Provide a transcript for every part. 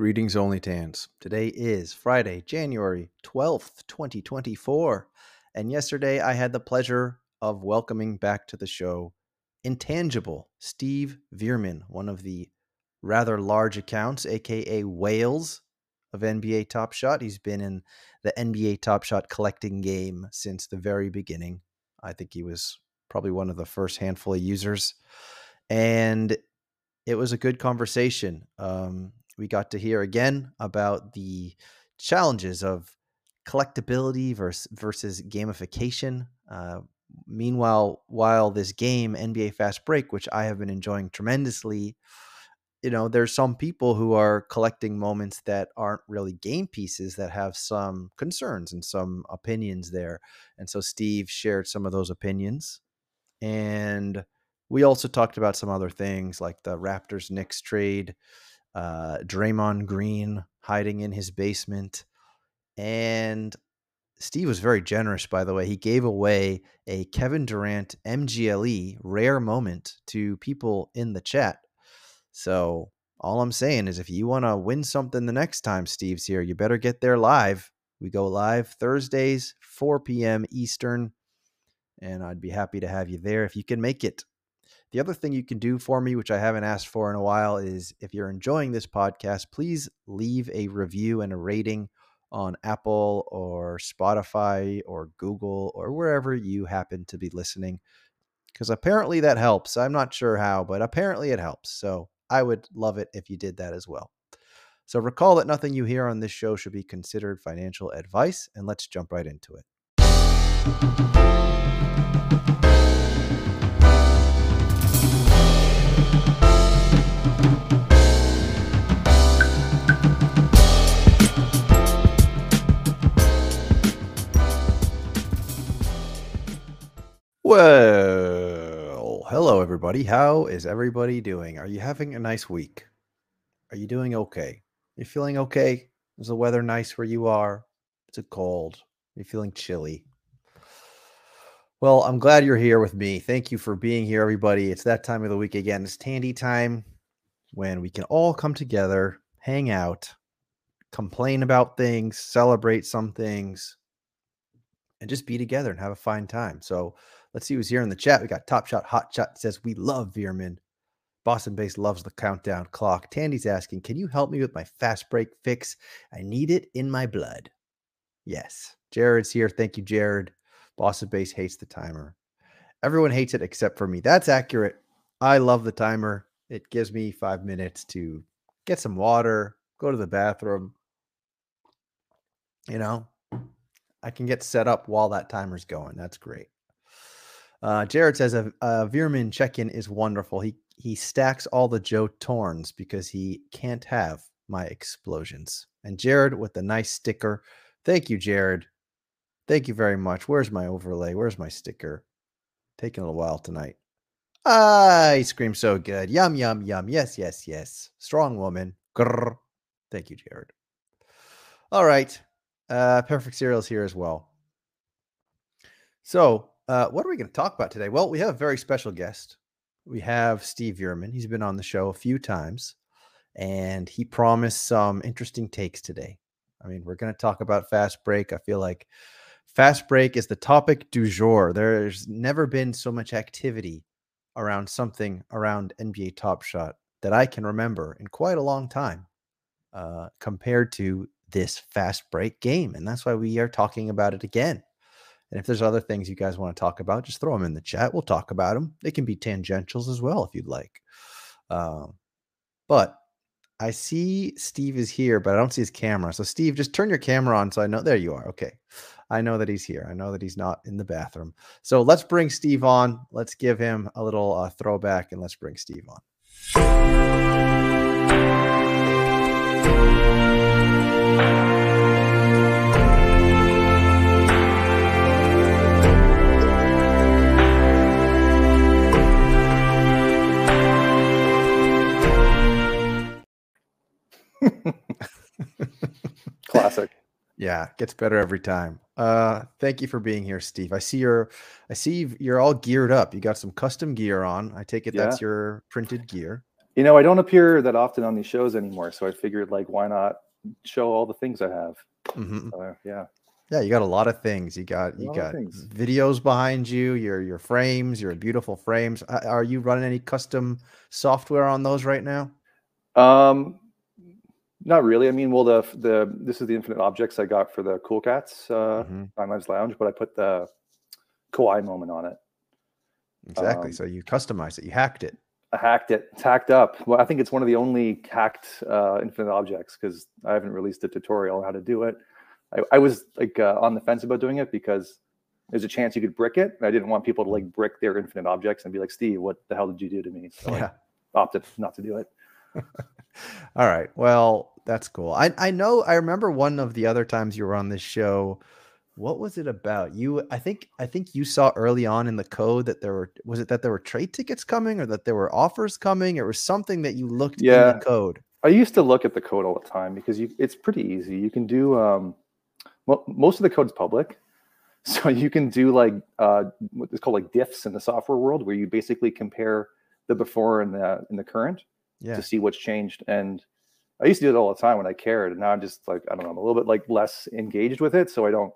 Greetings, Only Tans. Today is Friday, January 12th, 2024. And yesterday I had the pleasure of welcoming back to the show Intangible Steve Veerman, one of the rather large accounts, aka whales of NBA Top Shot. He's been in the NBA Top Shot collecting game since the very beginning. I think he was probably one of the first handful of users. And it was a good conversation. Um, we got to hear again about the challenges of collectability versus, versus gamification. Uh, meanwhile, while this game, NBA Fast Break, which I have been enjoying tremendously, you know, there's some people who are collecting moments that aren't really game pieces that have some concerns and some opinions there. And so Steve shared some of those opinions. And we also talked about some other things like the Raptors Knicks trade uh, Draymond Green hiding in his basement. And Steve was very generous, by the way. He gave away a Kevin Durant MGLE rare moment to people in the chat. So all I'm saying is if you want to win something the next time Steve's here, you better get there live. We go live Thursdays, 4 p.m. Eastern, and I'd be happy to have you there if you can make it. The other thing you can do for me, which I haven't asked for in a while, is if you're enjoying this podcast, please leave a review and a rating on Apple or Spotify or Google or wherever you happen to be listening. Because apparently that helps. I'm not sure how, but apparently it helps. So I would love it if you did that as well. So recall that nothing you hear on this show should be considered financial advice, and let's jump right into it. Well, hello everybody. How is everybody doing? Are you having a nice week? Are you doing okay? You feeling okay? Is the weather nice where you are? Is it cold? Are you feeling chilly? Well, I'm glad you're here with me. Thank you for being here, everybody. It's that time of the week again. It's Tandy time when we can all come together, hang out, complain about things, celebrate some things, and just be together and have a fine time. So, Let's see who's here in the chat. We got Top Shot Hot Shot says we love Veerman. Boston Base loves the countdown clock. Tandy's asking, can you help me with my fast break fix? I need it in my blood. Yes. Jared's here. Thank you, Jared. Boston Base hates the timer. Everyone hates it except for me. That's accurate. I love the timer. It gives me five minutes to get some water, go to the bathroom. You know, I can get set up while that timer's going. That's great. Uh, Jared says a, a Veerman check-in is wonderful. He he stacks all the Joe Torns because he can't have my explosions. And Jared with the nice sticker. Thank you, Jared. Thank you very much. Where's my overlay? Where's my sticker? Taking a little while tonight. Ah, he screams so good. Yum, yum, yum. Yes, yes, yes. Strong woman. Grrr. Thank you, Jared. All right. Uh, Perfect Cereal's here as well. So uh, what are we going to talk about today? Well, we have a very special guest. We have Steve Veerman. He's been on the show a few times, and he promised some interesting takes today. I mean, we're going to talk about fast break. I feel like fast break is the topic du jour. There's never been so much activity around something around NBA Top Shot that I can remember in quite a long time uh, compared to this fast break game. And that's why we are talking about it again. And if there's other things you guys want to talk about, just throw them in the chat. We'll talk about them. They can be tangentials as well if you'd like. Um, but I see Steve is here, but I don't see his camera. So, Steve, just turn your camera on so I know. There you are. Okay. I know that he's here. I know that he's not in the bathroom. So, let's bring Steve on. Let's give him a little uh, throwback and let's bring Steve on. Classic. Yeah, gets better every time. Uh, thank you for being here, Steve. I see you're, I see you're all geared up. You got some custom gear on. I take it yeah. that's your printed gear. You know, I don't appear that often on these shows anymore, so I figured like, why not show all the things I have? Mhm. So, yeah. Yeah, you got a lot of things. You got you got videos behind you, your your frames, your beautiful frames. Are you running any custom software on those right now? Um, not really. I mean, well, the the this is the infinite objects I got for the Cool Cats uh, Mhm. Nine Lives Lounge, but I put the Kawhi moment on it. Exactly. Um, So you customized it. You hacked it. I hacked it. It's hacked up. Well, I think it's one of the only hacked uh, infinite objects because I haven't released a tutorial on how to do it. I, I was like uh, on the fence about doing it because there's a chance you could brick it. I didn't want people to like brick their infinite objects and be like, Steve, what the hell did you do to me? So Yeah. I opted not to do it. All right. Well, that's cool. I I know I remember one of the other times you were on this show. What was it about? You I think I think you saw early on in the code that there were was it that there were trade tickets coming or that there were offers coming or was something that you looked in Yeah. the code. I used to look at the code all the time because you, it's pretty easy. You can do um, mo- most of the code's public, so you can do like uh, what is called like diffs in the software world, where you basically compare the before and the and the current Yeah. to see what's changed. And I used to do it all the time when I cared, and now I'm just like I don't know, I'm a little bit like less engaged with it, so I don't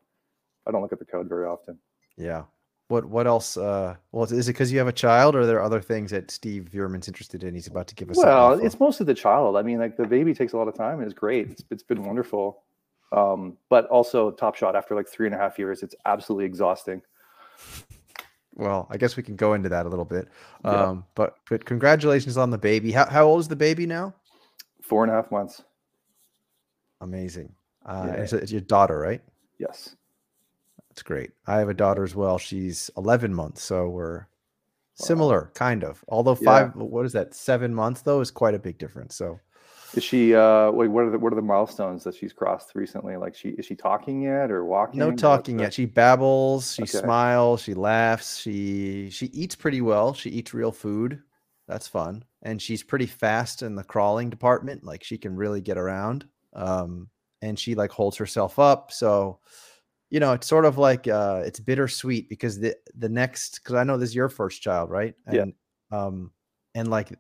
I don't look at the code very often. Yeah. What what else? Uh, well, is it because you have a child, or are there other things that Steve Veerman's interested in? He's about to give us. Well, it's mostly the child. I mean, like the baby takes a lot of time and it's great. It's, it's been wonderful. Um, but also Top Shot after like three and a half years, it's absolutely exhausting. well, I guess we can go into that a little bit. Yeah. Um, but but congratulations on the baby. How how old is the baby now? Four and a half months. Amazing. Uh, Yeah. so it's your daughter, right? Yes. That's great. I have a daughter as well. She's 11 months, so we're similar, kind of. Although Yeah. five, what is that? Seven months though is quite a big difference. So Is she? Uh, wait, what are the what are the milestones that she's crossed recently? Like, she is she talking yet or walking? no talking yet. She babbles, she Okay. smiles, she laughs, she she eats pretty well. She eats real food. That's fun. And she's pretty fast in the crawling department. Like she can really get around. Um, and she like holds herself up. So, you know, it's sort of like uh it's bittersweet because the the next because I know this is your first child, right? Yeah. And um and like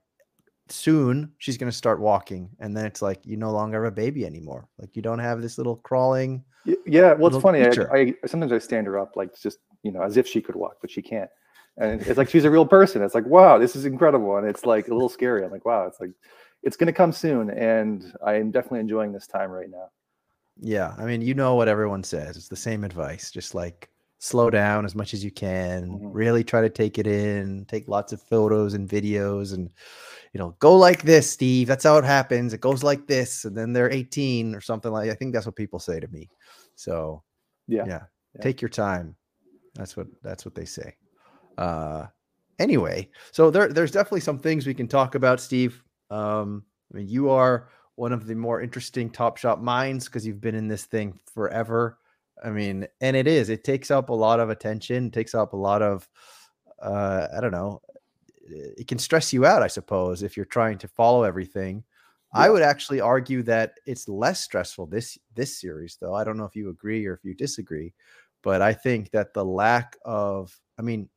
soon she's gonna start walking, and then it's like you no longer have a baby anymore. Like you don't have this little crawling Yeah, well, it's funny. I, I sometimes I stand her up like just you know as if she could walk, but she can't. And it's like she's a real person. It's like wow, this is incredible, and it's like a little scary. I'm like wow, it's like it's going to come soon, and I am definitely enjoying this time right now. Yeah, I mean, you know what everyone says. It's the same advice. Just like slow down as much as you can. Mhm. Really try to take it in. Take lots of photos and videos, and you know, go like this, Steve. That's how it happens. It goes like this, and then they're 18 or something like. I think that's what people say to me. So Yeah, yeah, Yeah. take your time. That's what that's what they say. Uh, anyway, so there there's definitely some things we can talk about, Steve. Um, I mean, you are one of the more interesting Top Shot minds because you've been in this thing forever. I mean, and it is. It takes up a lot of attention. Takes up a lot of. Uh, I don't know. It can stress you out, I suppose, if you're trying to follow everything. I would actually argue that it's less stressful this this series, though. I don't know if you agree or if you disagree, but I think that the lack of, I mean,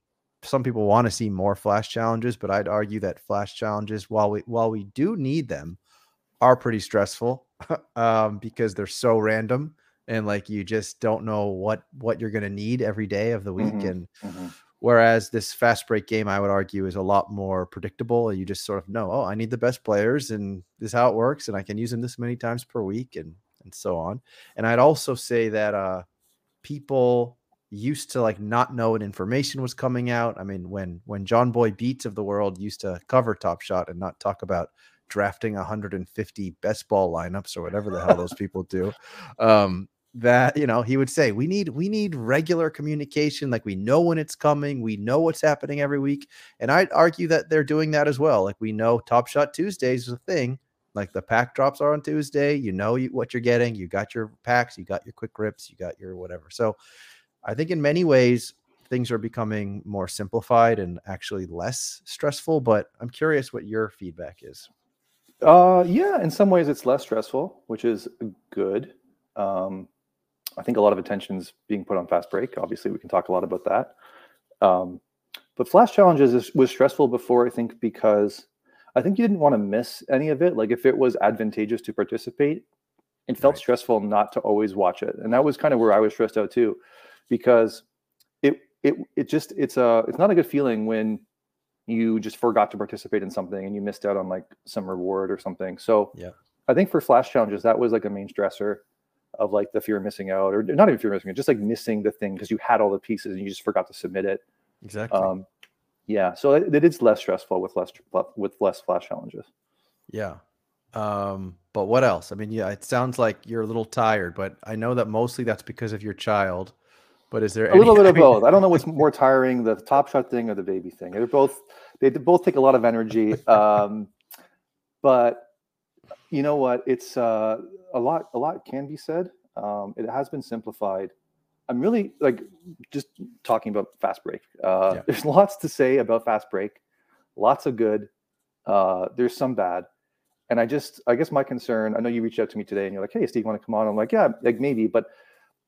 some people want to see more flash challenges, but I'd argue that flash challenges, while we while we do need them, are pretty stressful um, because they're so random and like you just don't know what what you're gonna need every day of the week. Mhm. And Mhm. Whereas this fast break game, I would argue, is a lot more predictable. You just sort of know, oh, I need the best players, and this is how it works, and I can use them this many times per week, and and so on. And I'd also say that uh, people used to like not know what information was coming out. I mean, when when John Boy Beats of the world used to cover Top Shot and not talk about drafting 150 best ball lineups or whatever the hell those people do. Um, that you know he would say we need we need regular communication. Like we know when it's coming. We know what's happening every week. And i'd argue that they're doing that as well. Like we know top shot tuesdays is a thing. Like the pack drops are on tuesday. You know you, what you're getting. You got your packs. You got your quick rips you got your whatever. So i think in many ways things are becoming more simplified and actually less stressful but i'm curious what your feedback is Uh, yeah, in some ways it's less stressful, which is good. Um, I think a lot of attention's being put on fast break. Obviously, we can talk a lot about that. Um, but flash challenges is, was stressful before, I think, because I think you didn't want to miss any of it. Like if it was advantageous to participate, it felt Right. stressful not to always watch it, and that was kind of where I was stressed out too, because it it it just it's a it's not a good feeling when you just forgot to participate in something and you missed out on like some reward or something. So Yeah. I think for flash challenges that was like a main stressor of like the fear of missing out or not even fear of missing out, just like missing the thing because you had all the pieces and you just forgot to submit it. Exactly. Um, yeah, so it, it is less stressful with less with less flash challenges. Yeah. Um, but what else? I mean, yeah, it sounds like you're a little tired, but I know that mostly that's because of your child. But is there A little bit I of both. I don't know what's more tiring, the top shot thing or the baby thing. They're both they both take a lot of energy. Um, but you know what? It's uh, a lot. A lot can be said. Um, it has been simplified. I'm really like just talking about fast break. Uh, Yeah. There's lots to say about fast break. Lots of good. Uh, there's some bad. And I just, I guess my concern. I know you reached out to me today, and you're like, "Hey, Steve, want to come on?" I'm like, "Yeah, like maybe." But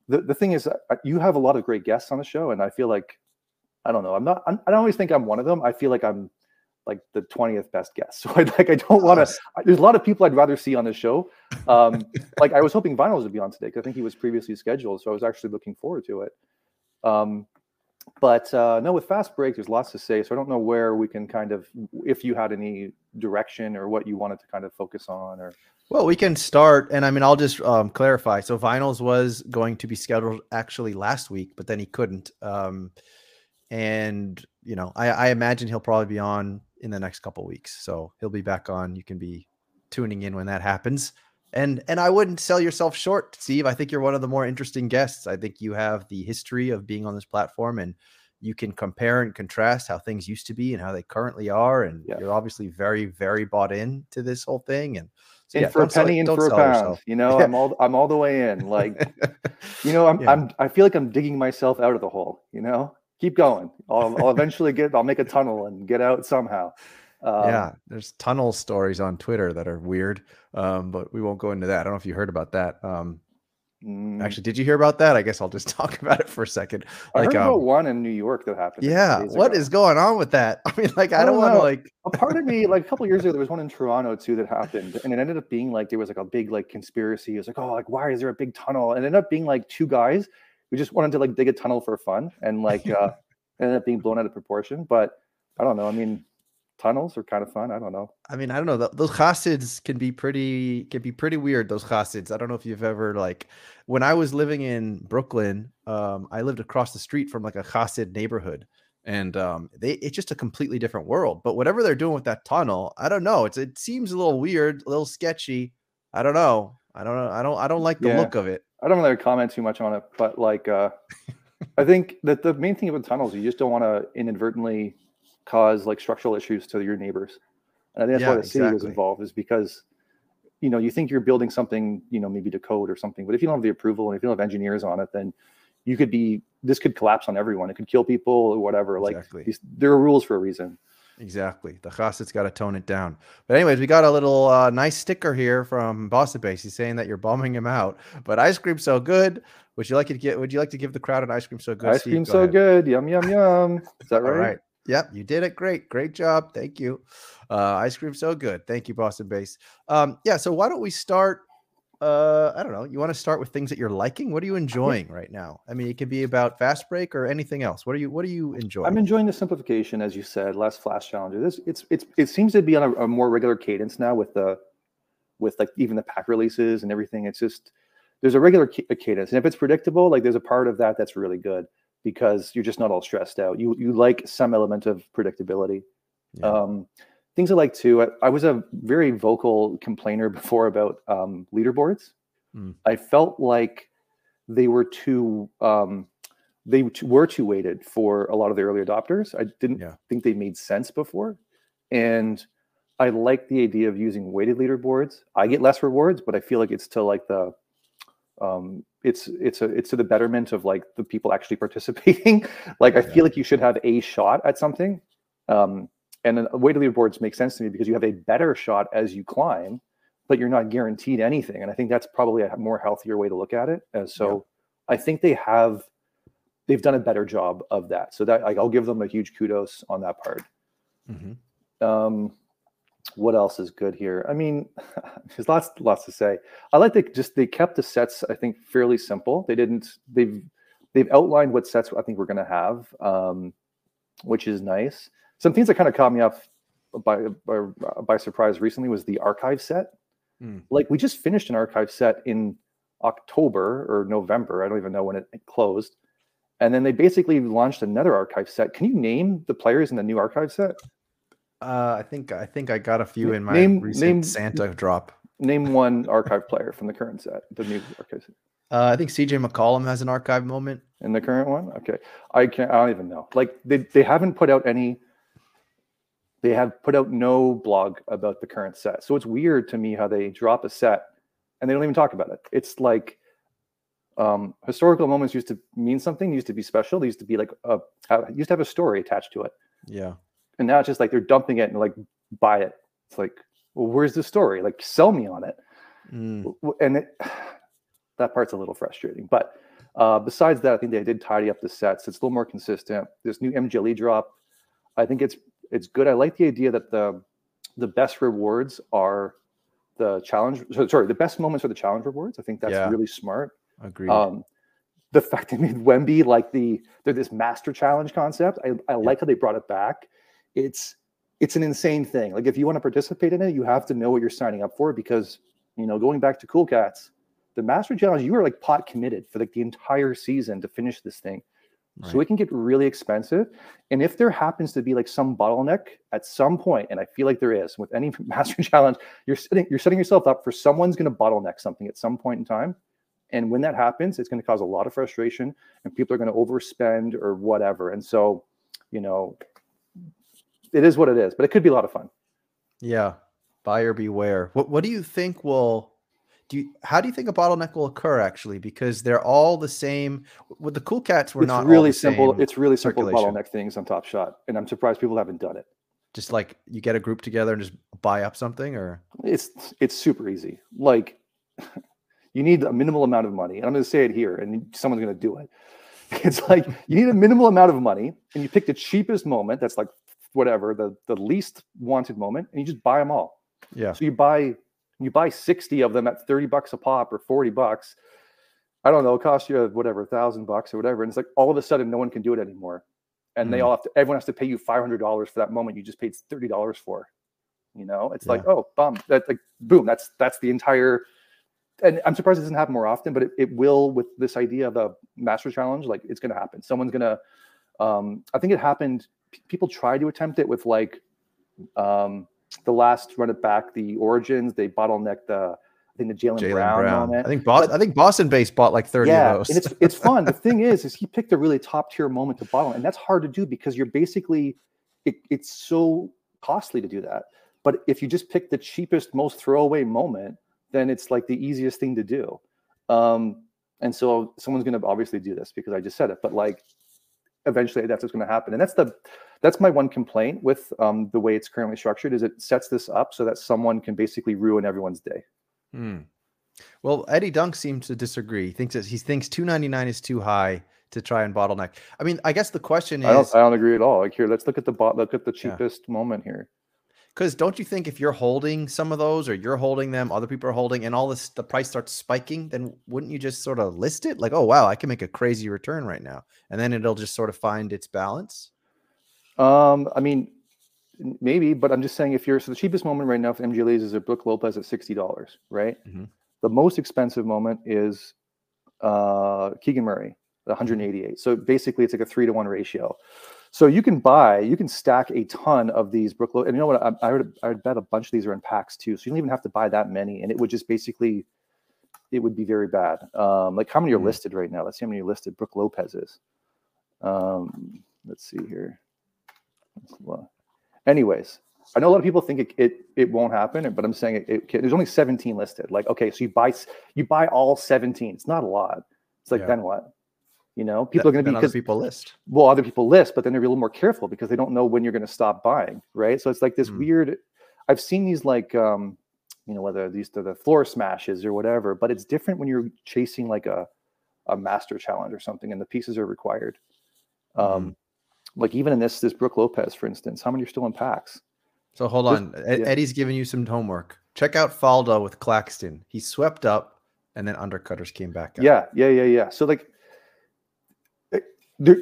the the thing is, uh, you have a lot of great guests on the show, and I feel like, I don't know, I'm not. I'm, I don't always think I'm one of them. I feel like I'm like the 20th best guest. So I like I don't want to. There's a lot of people I'd rather see on the show. Um, like I was hoping Vinyls would be on today because I think he was previously scheduled, so I was actually looking forward to it. Um, but uh, no, with fast break, there's lots to say. So I don't know where we can kind of, if you had any direction or what you wanted to kind of focus on, or Well, we can start, and I mean, I'll just um, clarify. So, Vinyls was going to be scheduled actually last week, but then he couldn't. Um, and you know, I, I imagine he'll probably be on in the next couple weeks, so he'll be back on. You can be tuning in when that happens. And and I wouldn't sell yourself short, Steve. I think you're one of the more interesting guests. I think you have the history of being on this platform, and you can compare and contrast how things used to be and how they currently are. And Yeah. you're obviously very, very bought in to this whole thing. And so, in yeah, for a don't sell- penny and for a pound. yourself. You know, I'm all I'm all the way in. Like you know, I'm Yeah. I'm I feel like I'm digging myself out of the hole. You know, keep going. I'll, I'll eventually get. I'll make a tunnel and get out somehow. Um, yeah, there's tunnel stories on Twitter that are weird, um, but we won't go into that. I don't know if you heard about that. Um, mm, actually, did you hear about that? I guess I'll just talk about it for a second. I Like, heard about um, one in New York that happened. yeah, what ago. is going on with that? I mean, like, I, I don't don't want to like. a part of me like a couple years ago there was one in toronto too that happened and it ended up being like there was like a big like conspiracy it was like oh like why is there a big tunnel and it ended up being like two guys who just wanted to like dig a tunnel for fun and like uh ended up being blown out of proportion but i don't know i mean tunnels are kind of fun i don't know I mean, I don't know. Those chassids can be pretty can be pretty weird. Those chassids. I don't know if you've ever like when I was living in Brooklyn. Um, I lived across the street from like a chassid neighborhood, and um, they it's just a completely different world. But whatever they're doing with that tunnel, I don't know. It's it seems a little weird, a little sketchy. I don't know. I don't know. I don't. I don't like the Yeah. look of it. i don't really comment too much on it but like uh i think that the main thing about tunnels you just don't want to inadvertently cause like structural issues to your neighbors and i think that's Yeah, why the city was involved is because you know you think you're building something you know maybe to code or something but if you don't have the approval and if you don't have engineers on it then you could be this could collapse on everyone it could kill people or whatever Exactly. like these, there are rules for a reason Exactly. The chassid's got to tone it down. But anyways, we got a little uh, nice sticker here from Boston Base. He's saying that you're bumming him out. But ice cream so good. Would you like to get? Would you like to give the crowd an ice cream so good? ice Steve? cream Go so ahead. good yum yum yum is that right? All right. Yep, you did it. Great, great job. Thank you. Uh, ice cream so good. Thank you, Boston Base. Um, yeah. So why don't we start? Uh, I don't know. You want to start with things that you're liking? What are you enjoying right now? I mean, it could be about fast break or anything else. What are you? What are you enjoying? I'm enjoying the simplification, as you said, less flash challenges. This it's it's it seems to be on a, a more regular cadence now with the with like even the pack releases and everything. It's just there's a regular ca- cadence, and if it's predictable, like there's a part of that that's really good because you're just not all stressed out. You you like some element of predictability. Yeah. Um, things I like too. I, I was a very vocal complainer before about um, leaderboards. Mm. I felt like they were too um, they were too weighted for a lot of the early adopters. I didn't Yeah. think they made sense before, and I like the idea of using weighted leaderboards. I get less rewards, but I feel like it's still like the um, it's it's a it's to the betterment of like the people actually participating. like I Yeah. feel like you should have a shot at something. Um, and then weighted leaderboards make sense to me because you have a better shot as you climb, but you're not guaranteed anything. And I think that's probably a more healthier way to look at it. And so I think they have they've done a better job of that. So that like, I'll give them a huge kudos on that part. Mhm. Um, what else is good here? I mean, there's lots lots to say. I like they just they kept the sets I think fairly simple. They didn't they've they've outlined what sets I think we're going to have, um, which is nice. Some things that kind of caught me off by by, by surprise recently was the archive set. Mm. Like we just finished an archive set in October or November. I don't even know when it closed. And then they basically launched another archive set. Can you name the players in the new archive set? Uh, I think I think I got a few in my name, recent name, Santa drop. Name one archive player from the current set, the new archive set. Uh, I think CJ McCollum has an archive moment in the current one. Okay, I can't. I don't even know. Like they they haven't put out any. They have put out no blog about the current set, so it's weird to me how they drop a set and they don't even talk about it. It's like um, historical moments used to mean something, used to be special. They used to be like a used to have a story attached to it. Yeah, and now it's just like they're dumping it and like buy it. It's like, well, where's the story? Like, sell me on it. Mm. And it, that part's a little frustrating. But uh, besides that, I think they did tidy up the sets. It's a little more consistent. This new MGLE drop, I think it's it's good. I like the idea that the the best rewards are the challenge. Sorry, the best moments are the challenge rewards. I think that's yeah. really smart. Agreed. Um, the fact they made Wemby like the they're this master challenge concept. I, I like how they brought it back. It's it's an insane thing. Like if you want to participate in it, you have to know what you're signing up for because you know going back to Cool Cats, the Master Challenge, you are like pot committed for like the entire season to finish this thing. Right. So it can get really expensive. And if there happens to be like some bottleneck at some point, and I feel like there is with any master challenge, you're setting you're setting yourself up for someone's going to bottleneck something at some point in time. And when that happens, it's going to cause a lot of frustration and people are going to overspend or whatever. And so, you know, it is what it is, but it could be a lot of fun. Yeah. Buyer beware. What what do you think will do you, how do you think a bottleneck will occur actually? Because they're all the same. With the cool cats, we're it's not really simple. It's really simple bottleneck things on Top Shot, and I'm surprised people haven't done it. Just like you get a group together and just buy up something, or it's it's super easy. Like you need a minimal amount of money, and I'm going to say it here, and someone's going to do it. It's like you need a minimal amount of money, and you pick the cheapest moment. That's like whatever the the least wanted moment, and you just buy them all. Yeah. So you buy you buy 60 of them at 30 bucks a pop or 40 bucks. I don't know, it costs you whatever, thousand bucks or whatever. And it's like all of a sudden no one can do it anymore. And mm. they all have to, everyone has to pay you $500 for that moment you just paid $30 for. You know, it's yeah. like, oh, bum, that like, boom, that's, that's the entire, and I'm surprised it doesn't happen more often, but it, it will with this idea of the master challenge. Like it's going to happen. Someone's going to, um, I think it happened. P- people try to attempt it with like, um, the last run it back, the Origins, they bottlenecked the I think the Jaylen Brown, Brown, on it. I think Boston, I think Boston base bought like 30 yeah, of those. and it's it's fun. The thing is, is he picked a really top tier moment to bottle, and that's hard to do because you're basically it, it's so costly to do that. But if you just pick the cheapest, most throwaway moment, then it's like the easiest thing to do. Um, and so someone's going to obviously do this because I just said it. But like, eventually, that's what's going to happen, and that's the that's my one complaint with um, the way it's currently structured is it sets this up so that someone can basically ruin everyone's day. Hmm. Well, Eddie Dunk seems to disagree. He thinks that he thinks 299 is too high to try and bottleneck. I mean, I guess the question is I don't, I don't agree at all. Like here, let's look at the bot look at the cheapest yeah. moment here. Because don't you think if you're holding some of those or you're holding them, other people are holding, and all this the price starts spiking, then wouldn't you just sort of list it like, oh wow, I can make a crazy return right now, and then it'll just sort of find its balance? Um, I mean, maybe, but I'm just saying if you're so the cheapest moment right now for MGLEs is a Brook Lopez at sixty dollars, right? Mm-hmm. The most expensive moment is uh, Keegan Murray, 188. So basically, it's like a three to one ratio. So you can buy, you can stack a ton of these Brook Lopez. And you know what? I, I would I would bet a bunch of these are in packs too. So you don't even have to buy that many, and it would just basically it would be very bad. Um, like how many are mm-hmm. listed right now? Let's see how many are listed. Brook Lopez is. Um, let's see here. Anyways, I know a lot of people think it it, it won't happen, but I'm saying it, it can, there's only 17 listed. Like, okay, so you buy you buy all 17. It's not a lot. It's like yeah. then what? You know, people that, are going to be because people list. Well, other people list, but then they're a little more careful because they don't know when you're going to stop buying, right? So it's like this mm. weird. I've seen these like um, you know, whether these are the floor smashes or whatever, but it's different when you're chasing like a a master challenge or something, and the pieces are required. Um, mm like even in this this Brook Lopez, for instance, how many are still in packs? So hold on. Yeah. Eddie's giving you some homework. Check out Faldo with Claxton. He swept up and then undercutters came back up. Yeah, yeah, yeah, yeah. So like, there,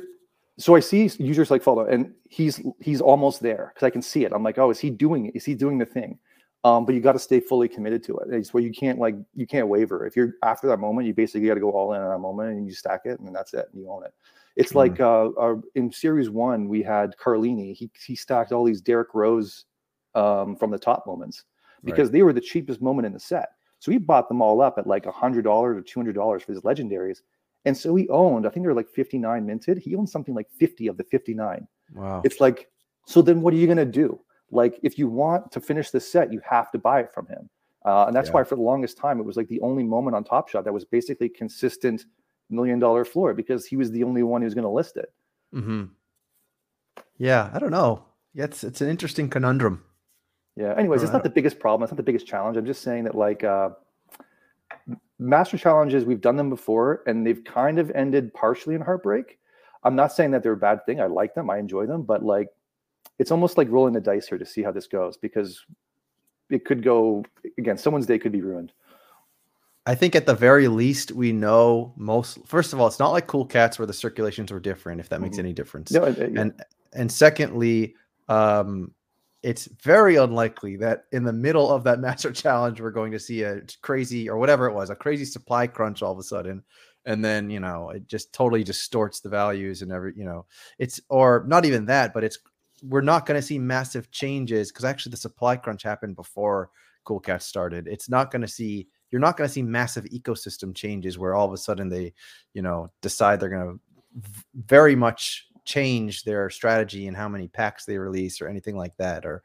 so I see users like follow, and he's he's almost there because I can see it. I'm like, oh, is he doing? it? Is he doing the thing? Um, but you got to stay fully committed to it. It's where you can't like you can't waver. If you're after that moment, you basically got to go all in on that moment, and you stack it, and that's it. And you own it. It's Mhm. like uh, uh, in series one, we had Carlini. He he stacked all these Derrick Rose um, from the top moments because they were the cheapest moment in the set. So he bought them all up at like a hundred dollars or two hundred dollars for his legendaries. And so he owned, I think there were like 59 minted. He owned something like 50 of the 59. Wow. It's like, so then what are you gonna do? Like, if you want to finish the set, you have to buy it from him. Uh, and that's Yeah. why for the longest time it was like the only moment on Top Shot that was basically consistent million dollar floor because he was the only one who was gonna list it. hmm Yeah, I don't know. It's it's an interesting conundrum. Yeah. Anyways, it's not the biggest problem. It's not the biggest challenge. I'm just saying that like uh master challenges, we've done them before and they've kind of ended partially in heartbreak. I'm not saying that they're a bad thing. I like them, I enjoy them, but like it's almost like rolling the dice here to see how this goes because it could go again, someone's day could be ruined. I think at the very least we know most. First of all, it's not like Cool Cats where the circulations were different. If that makes Mhm. any difference. No, it- it- yeah. and and secondly um it's very unlikely that in the middle of that master challenge we're going to see a crazy or whatever it was a crazy supply crunch all of a sudden. And then you know it just totally distorts the values and every you know it's or not even that but it's we're not going to see massive changes because actually the supply crunch happened before cool cats started. It's not going to see you're not going to see massive ecosystem changes where all of a sudden they you know decide they're going to very much change their strategy and how many packs they release or anything like that or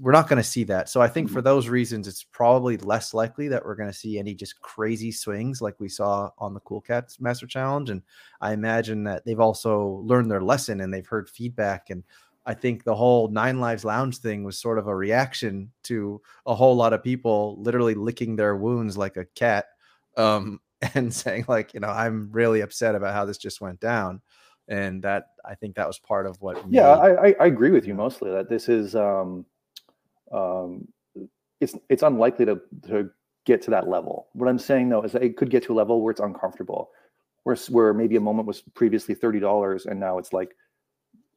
we're not going to see that. So i think for those reasons it's probably less likely that we're going to see any just crazy swings like we saw on the cool cats master challenge and i imagine that they've also learned their lesson and they've heard feedback and i think the whole nine lives lounge thing was sort of a reaction to a whole lot of people literally licking their wounds like a cat um, and saying like you know i'm really upset about how this just went down and that i think that was part of what yeah, made- I, I, agree with you mostly that this is um, um, it's it's unlikely to to get to that level. What I'm saying though is that it could get to a level where it's uncomfortable, where where maybe a moment was previously thirty dollars and now it's like,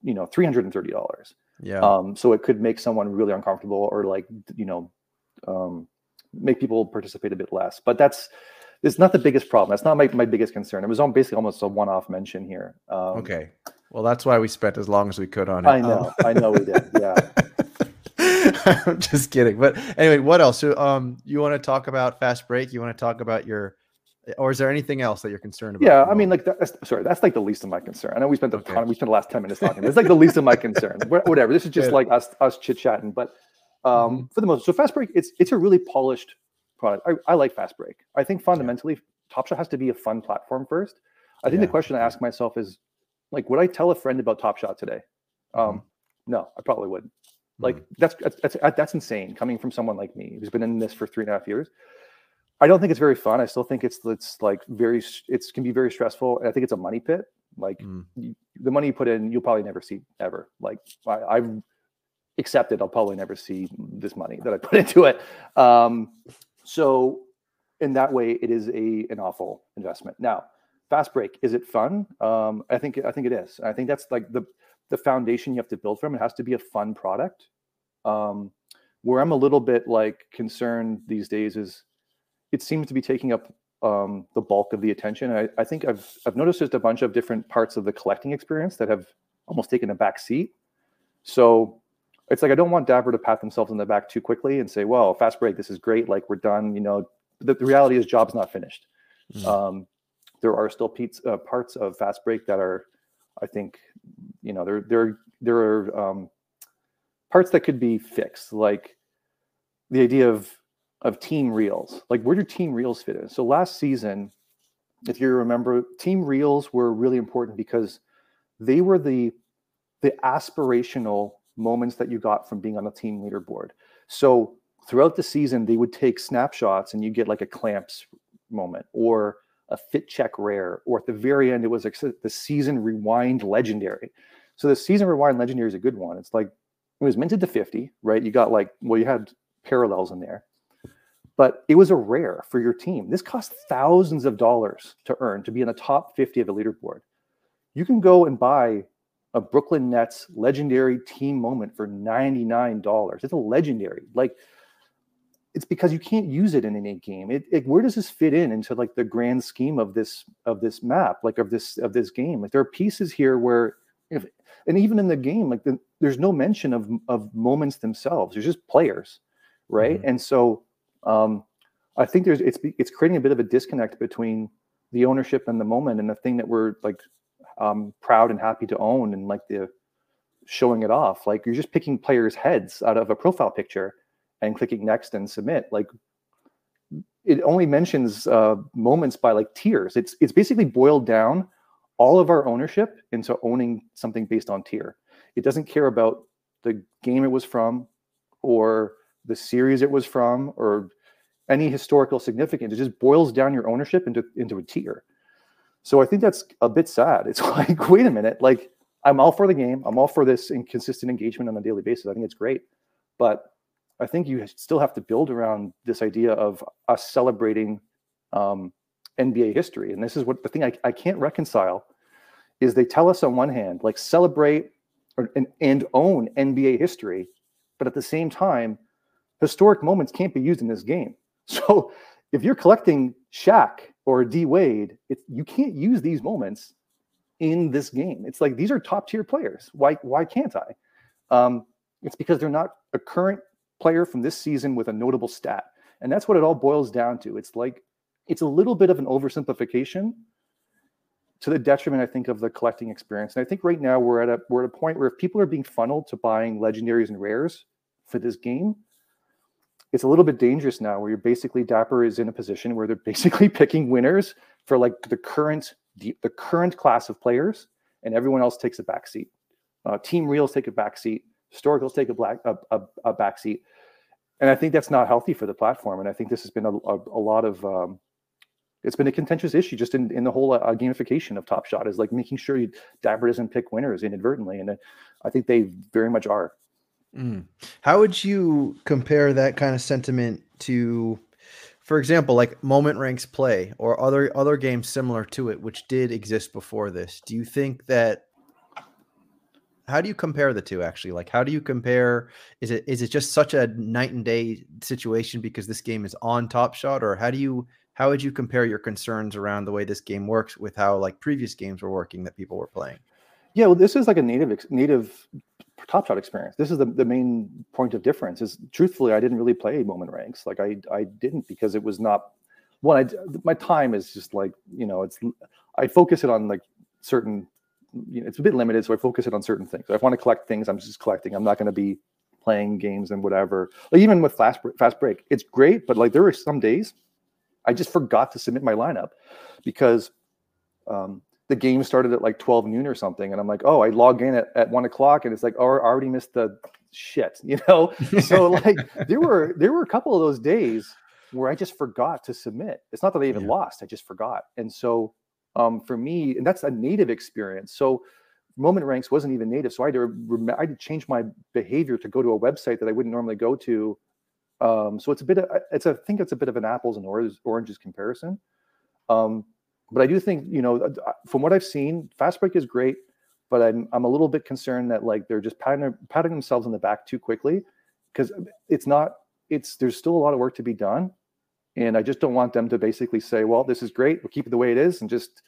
you know, three hundred and thirty dollars. yeah Um, so it could make someone really uncomfortable or like you know, um, make people participate a bit less. But that's it's not the biggest problem. That's not my, my biggest concern. It was on basically almost a one-off mention here. Um, okay well that's why we spent as long as we could on it I know, I know we did. Yeah. i'm just kidding but anyway what else so um you want to talk about fast break you want to talk about your or is there anything else that you're concerned about Yeah, I mean, like, that's, sorry, that's like the least of my concern. I know we spent the Okay. ton, we spent the last ten minutes talking. It's like the least of my concern. Whatever. This is just like us us chit chatting. But um, Mm-hmm. for the most, so Fast Break, it's it's a really polished product. I, I like Fast Break. I think fundamentally, Top Shot has to be a fun platform first. I think Yeah. the question I ask myself is, like, would I tell a friend about Top Shot today? Mm-hmm. Um, no, I probably wouldn't. Like that's, that's that's that's insane coming from someone like me who's been in this for three and a half years. I don't think it's very fun. I still think it's it's like very it's can be very stressful. And I think it's a money pit. Like Mm. you, the money you put in, you'll probably never see ever. Like I, I've accepted, I'll probably never see this money that I put into it. Um, so in that way, it is a an awful investment. Now, fast break is it fun? Um, I think I think it is. I think that's like the the foundation you have to build from. It has to be a fun product. Um, where I'm a little bit like concerned these days is it seems to be taking up um, the bulk of the attention. I, I think I've I've noticed just a bunch of different parts of the collecting experience that have almost taken a back seat. So it's like I don't want Dapper to pat themselves in the back too quickly and say, "Well, fast break, this is great. Like we're done." You know, the, the reality is, job's not finished. Mm. Um, there are still uh, parts of fast break that are, I think, you know, there there there are um, parts that could be fixed, like the idea of of team reels. Like where do team reels fit in? So last season, if you remember, team reels were really important because they were the the aspirational moments that you got from being on a team leaderboard. So throughout the season, they would take snapshots and you get like a clamps moment or a fit check rare, or at the very end, it was like the season rewind legendary. So the season rewind legendary is a good one. It's like It was minted to 50, right? You got like, well, you had parallels in there, but it was a rare for your team. This cost thousands of dollars to earn to be in the top 50 of the leaderboard. You can go and buy a Brooklyn Nets legendary team moment for $99. It's a legendary. Like, it's because you can't use it in an game. It, it, where does this fit in into like the grand scheme of this of this map, like of this of this game? Like there are pieces here where, if, and even in the game, like the, there's no mention of of moments themselves. There's just players, right? Mm-hmm. And so, um, I think there's it's it's creating a bit of a disconnect between the ownership and the moment, and the thing that we're like um, proud and happy to own, and like the showing it off. Like you're just picking players' heads out of a profile picture and clicking next and submit. Like it only mentions uh, moments by like tiers. It's it's basically boiled down all of our ownership into owning something based on tier. It doesn't care about the game it was from or the series it was from or any historical significance. It just boils down your ownership into into a tier so i think that's a bit sad it's like wait a minute like i'm all for the game i'm all for this inconsistent engagement on a daily basis i think it's great but I think you still have to build around this idea of us celebrating um, NBA history. And this is what the thing I, I can't reconcile is they tell us on one hand, like celebrate or, and, and own NBA history, but at the same time, historic moments can't be used in this game. So if you're collecting Shaq or D Wade, you can't use these moments in this game. It's like these are top tier players. Why why can't I? Um, it's because they're not a current player from this season with a notable stat. And that's what it all boils down to. It's like it's a little bit of an oversimplification to the detriment, I think, of the collecting experience. And I think right now we're at a we're at a point where if people are being funneled to buying legendaries and rares for this game, it's a little bit dangerous now where you're basically Dapper is in a position where they're basically picking winners for like the current the, the current class of players, and everyone else takes a backseat. Uh, team reels take a backseat. Historicals take a black a, a, a backseat and I think that's not healthy for the platform. And I think this has been a, a, a lot of um, it's been a contentious issue just in, in the whole uh, gamification of Top Shot is like making sure you, Dapper doesn't pick winners inadvertently, and uh, I think they very much are. Mm. How would you compare that kind of sentiment to, for example, like Moment Ranks Play or other other games similar to it, which did exist before this? Do you think that how do you compare the two actually like how do you compare is it is it just such a night and day situation because this game is on top shot or how do you how would you compare your concerns around the way this game works with how like previous games were working that people were playing yeah well this is like a native native top shot experience this is the, the main point of difference is truthfully i didn't really play moment ranks like i i didn't because it was not one I, my time is just like you know it's i focus it on like certain you know, it's a bit limited, so I focus it on certain things. So if I want to collect things, I'm just collecting. I'm not going to be playing games and whatever. Like even with fast fast break, it's great, but like there were some days I just forgot to submit my lineup because um, the game started at like 12 noon or something, and I'm like, oh, I log in at, at one o'clock, and it's like, oh, I already missed the shit, you know. so like there were there were a couple of those days where I just forgot to submit. It's not that I even yeah. lost; I just forgot, and so um, for me, and that's a native experience. So moment ranks wasn't even native. So I had to, rem- I had to change my behavior to go to a website that I wouldn't normally go to. Um, so it's a bit of, it's a, I think it's a bit of an apples and oranges, oranges comparison. Um, but I do think, you know, from what I've seen, fast break is great, but I'm, I'm a little bit concerned that like they're just patting, patting themselves on the back too quickly because it's not, it's, there's still a lot of work to be done. And I just don't want them to basically say, well, this is great. We'll keep it the way it is and just,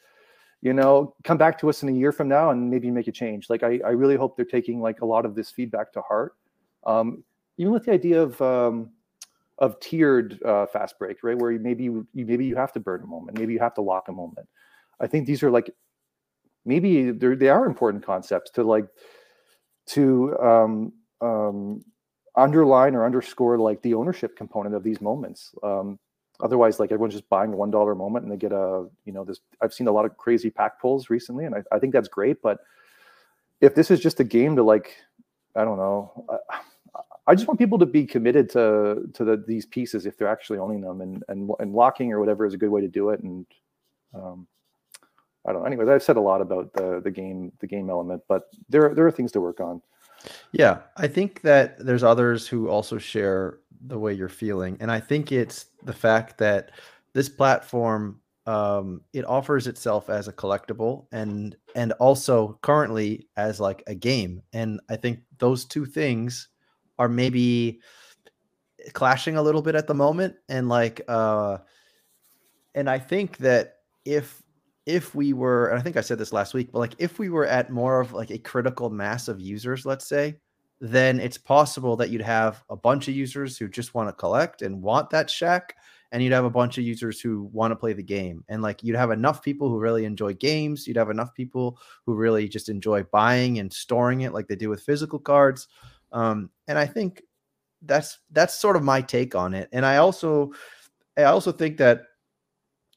you know, come back to us in a year from now and maybe make a change. Like, I, I really hope they're taking like a lot of this feedback to heart. Um, even with the idea of, um, of tiered uh, fast break, right? Where you maybe you, maybe you have to burn a moment, maybe you have to lock a moment. I think these are like maybe they are important concepts to like to um, um, underline or underscore like the ownership component of these moments. Um, otherwise like everyone's just buying one dollar moment and they get a you know this i've seen a lot of crazy pack pulls recently and I, I think that's great but if this is just a game to like i don't know I, I just want people to be committed to to the, these pieces if they're actually owning them and and and locking or whatever is a good way to do it and um, I don't know. Anyways, I've said a lot about the the game the game element, but there there are things to work on. Yeah, I think that there's others who also share the way you're feeling, and I think it's the fact that this platform um, it offers itself as a collectible and and also currently as like a game, and I think those two things are maybe clashing a little bit at the moment, and like uh, and I think that if if we were, and I think I said this last week, but like if we were at more of like a critical mass of users, let's say, then it's possible that you'd have a bunch of users who just want to collect and want that shack, and you'd have a bunch of users who want to play the game. And like you'd have enough people who really enjoy games, you'd have enough people who really just enjoy buying and storing it like they do with physical cards. Um, and I think that's that's sort of my take on it. And I also I also think that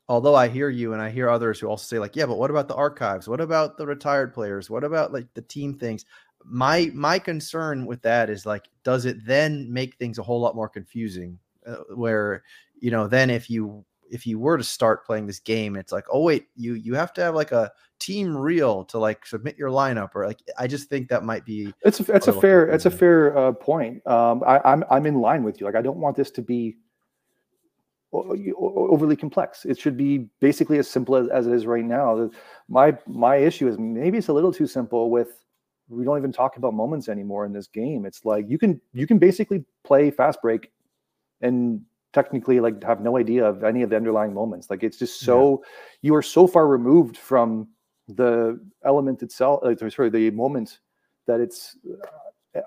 although I hear you and I hear others who also say like, yeah, but what about the archives? What about the retired players? What about like the team things? My my concern with that is like, does it then make things a whole lot more confusing? Uh, where you know, then if you if you were to start playing this game, it's like, oh wait, you you have to have like a team reel to like submit your lineup, or like I just think that might be. It's a, it's a, fair it's a fair uh, point. Um, I, I'm I'm in line with you. Like I don't want this to be overly complex. It should be basically as simple as, as it is right now. My my issue is maybe it's a little too simple with we don't even talk about moments anymore in this game. It's like you can you can basically play fast break and technically like have no idea of any of the underlying moments. Like it's just so yeah. you are so far removed from the element itself, uh, sorry, the moment that it's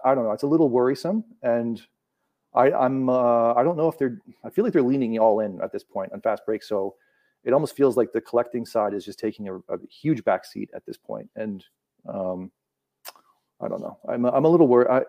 I don't know, it's a little worrisome and I, I'm uh, I don't know if they're I feel like they're leaning all in at this point on fast break. So it almost feels like the collecting side is just taking a, a huge backseat at this point. And um, I don't know. I'm I'm a little worried.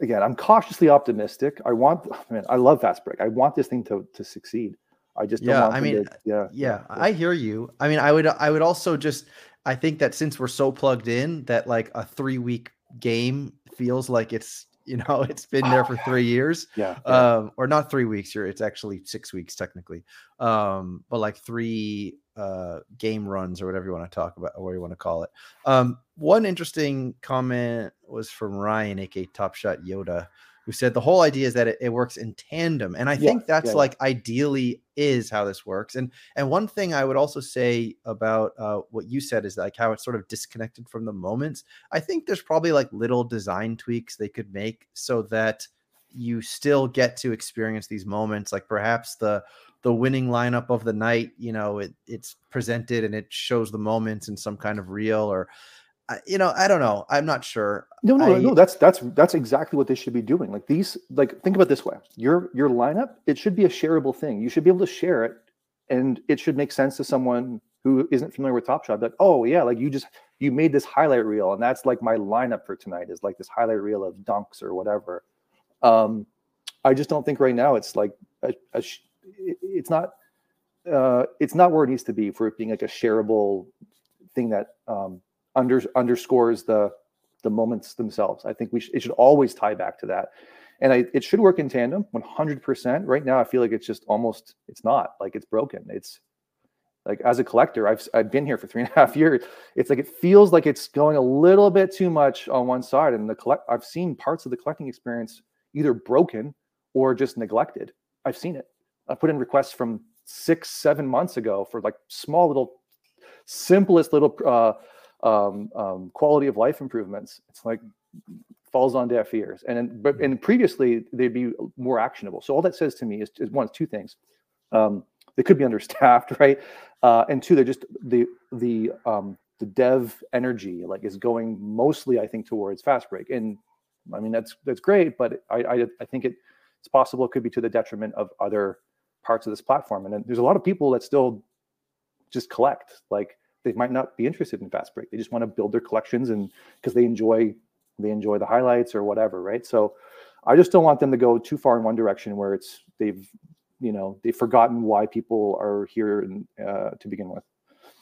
I, again, I'm cautiously optimistic. I want man, I love fast break. I want this thing to to succeed. I just yeah. I mean, to, yeah, yeah, yeah. I hear you. I mean, I would I would also just I think that since we're so plugged in that like a three week game feels like it's you know, it's been there for three years. Yeah, yeah. Um, or not three weeks here. It's actually six weeks technically. Um, but like three uh game runs or whatever you want to talk about or you want to call it. Um, one interesting comment was from Ryan, aka Top Shot Yoda, who said the whole idea is that it, it works in tandem and i yeah, think that's yeah, like yeah. ideally is how this works and and one thing i would also say about uh, what you said is like how it's sort of disconnected from the moments i think there's probably like little design tweaks they could make so that you still get to experience these moments like perhaps the the winning lineup of the night you know it, it's presented and it shows the moments in some kind of reel or you know, I don't know. I'm not sure. No, no, I, no. That's that's that's exactly what they should be doing. Like these, like think about this way: your your lineup, it should be a shareable thing. You should be able to share it, and it should make sense to someone who isn't familiar with Top Shot. Like, oh yeah, like you just you made this highlight reel, and that's like my lineup for tonight is like this highlight reel of dunks or whatever. Um, I just don't think right now it's like a, a it's not uh, it's not where it needs to be for it being like a shareable thing that um, under, underscores the the moments themselves. I think we sh- it should always tie back to that, and I, it should work in tandem 100%. Right now, I feel like it's just almost it's not like it's broken. It's like as a collector, I've I've been here for three and a half years. It's like it feels like it's going a little bit too much on one side, and the collect I've seen parts of the collecting experience either broken or just neglected. I've seen it. I put in requests from six, seven months ago for like small little, simplest little uh, um, um, quality of life improvements, it's like falls on deaf ears. And but and previously they'd be more actionable. So all that says to me is, is one, two things. Um, they could be understaffed, right? Uh, and two, they're just the the um, the dev energy like is going mostly, I think, towards fast break. And I mean that's that's great, but I I, I think it it's possible it could be to the detriment of other parts of this platform. And then there's a lot of people that still just collect like they might not be interested in fast break. They just want to build their collections and because they enjoy they enjoy the highlights or whatever, right? So I just don't want them to go too far in one direction where it's they've you know they've forgotten why people are here and, uh, to begin with.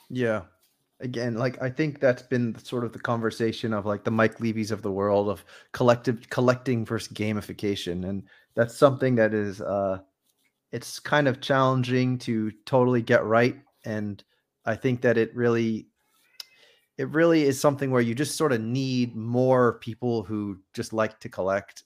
Yeah, again, like I think that's been sort of the conversation of like the Mike Levy's of the world of collective collecting versus gamification, and that's something that is uh, it's kind of challenging to totally get right and I think that it really it really is something where you just sort of need more people who just like to collect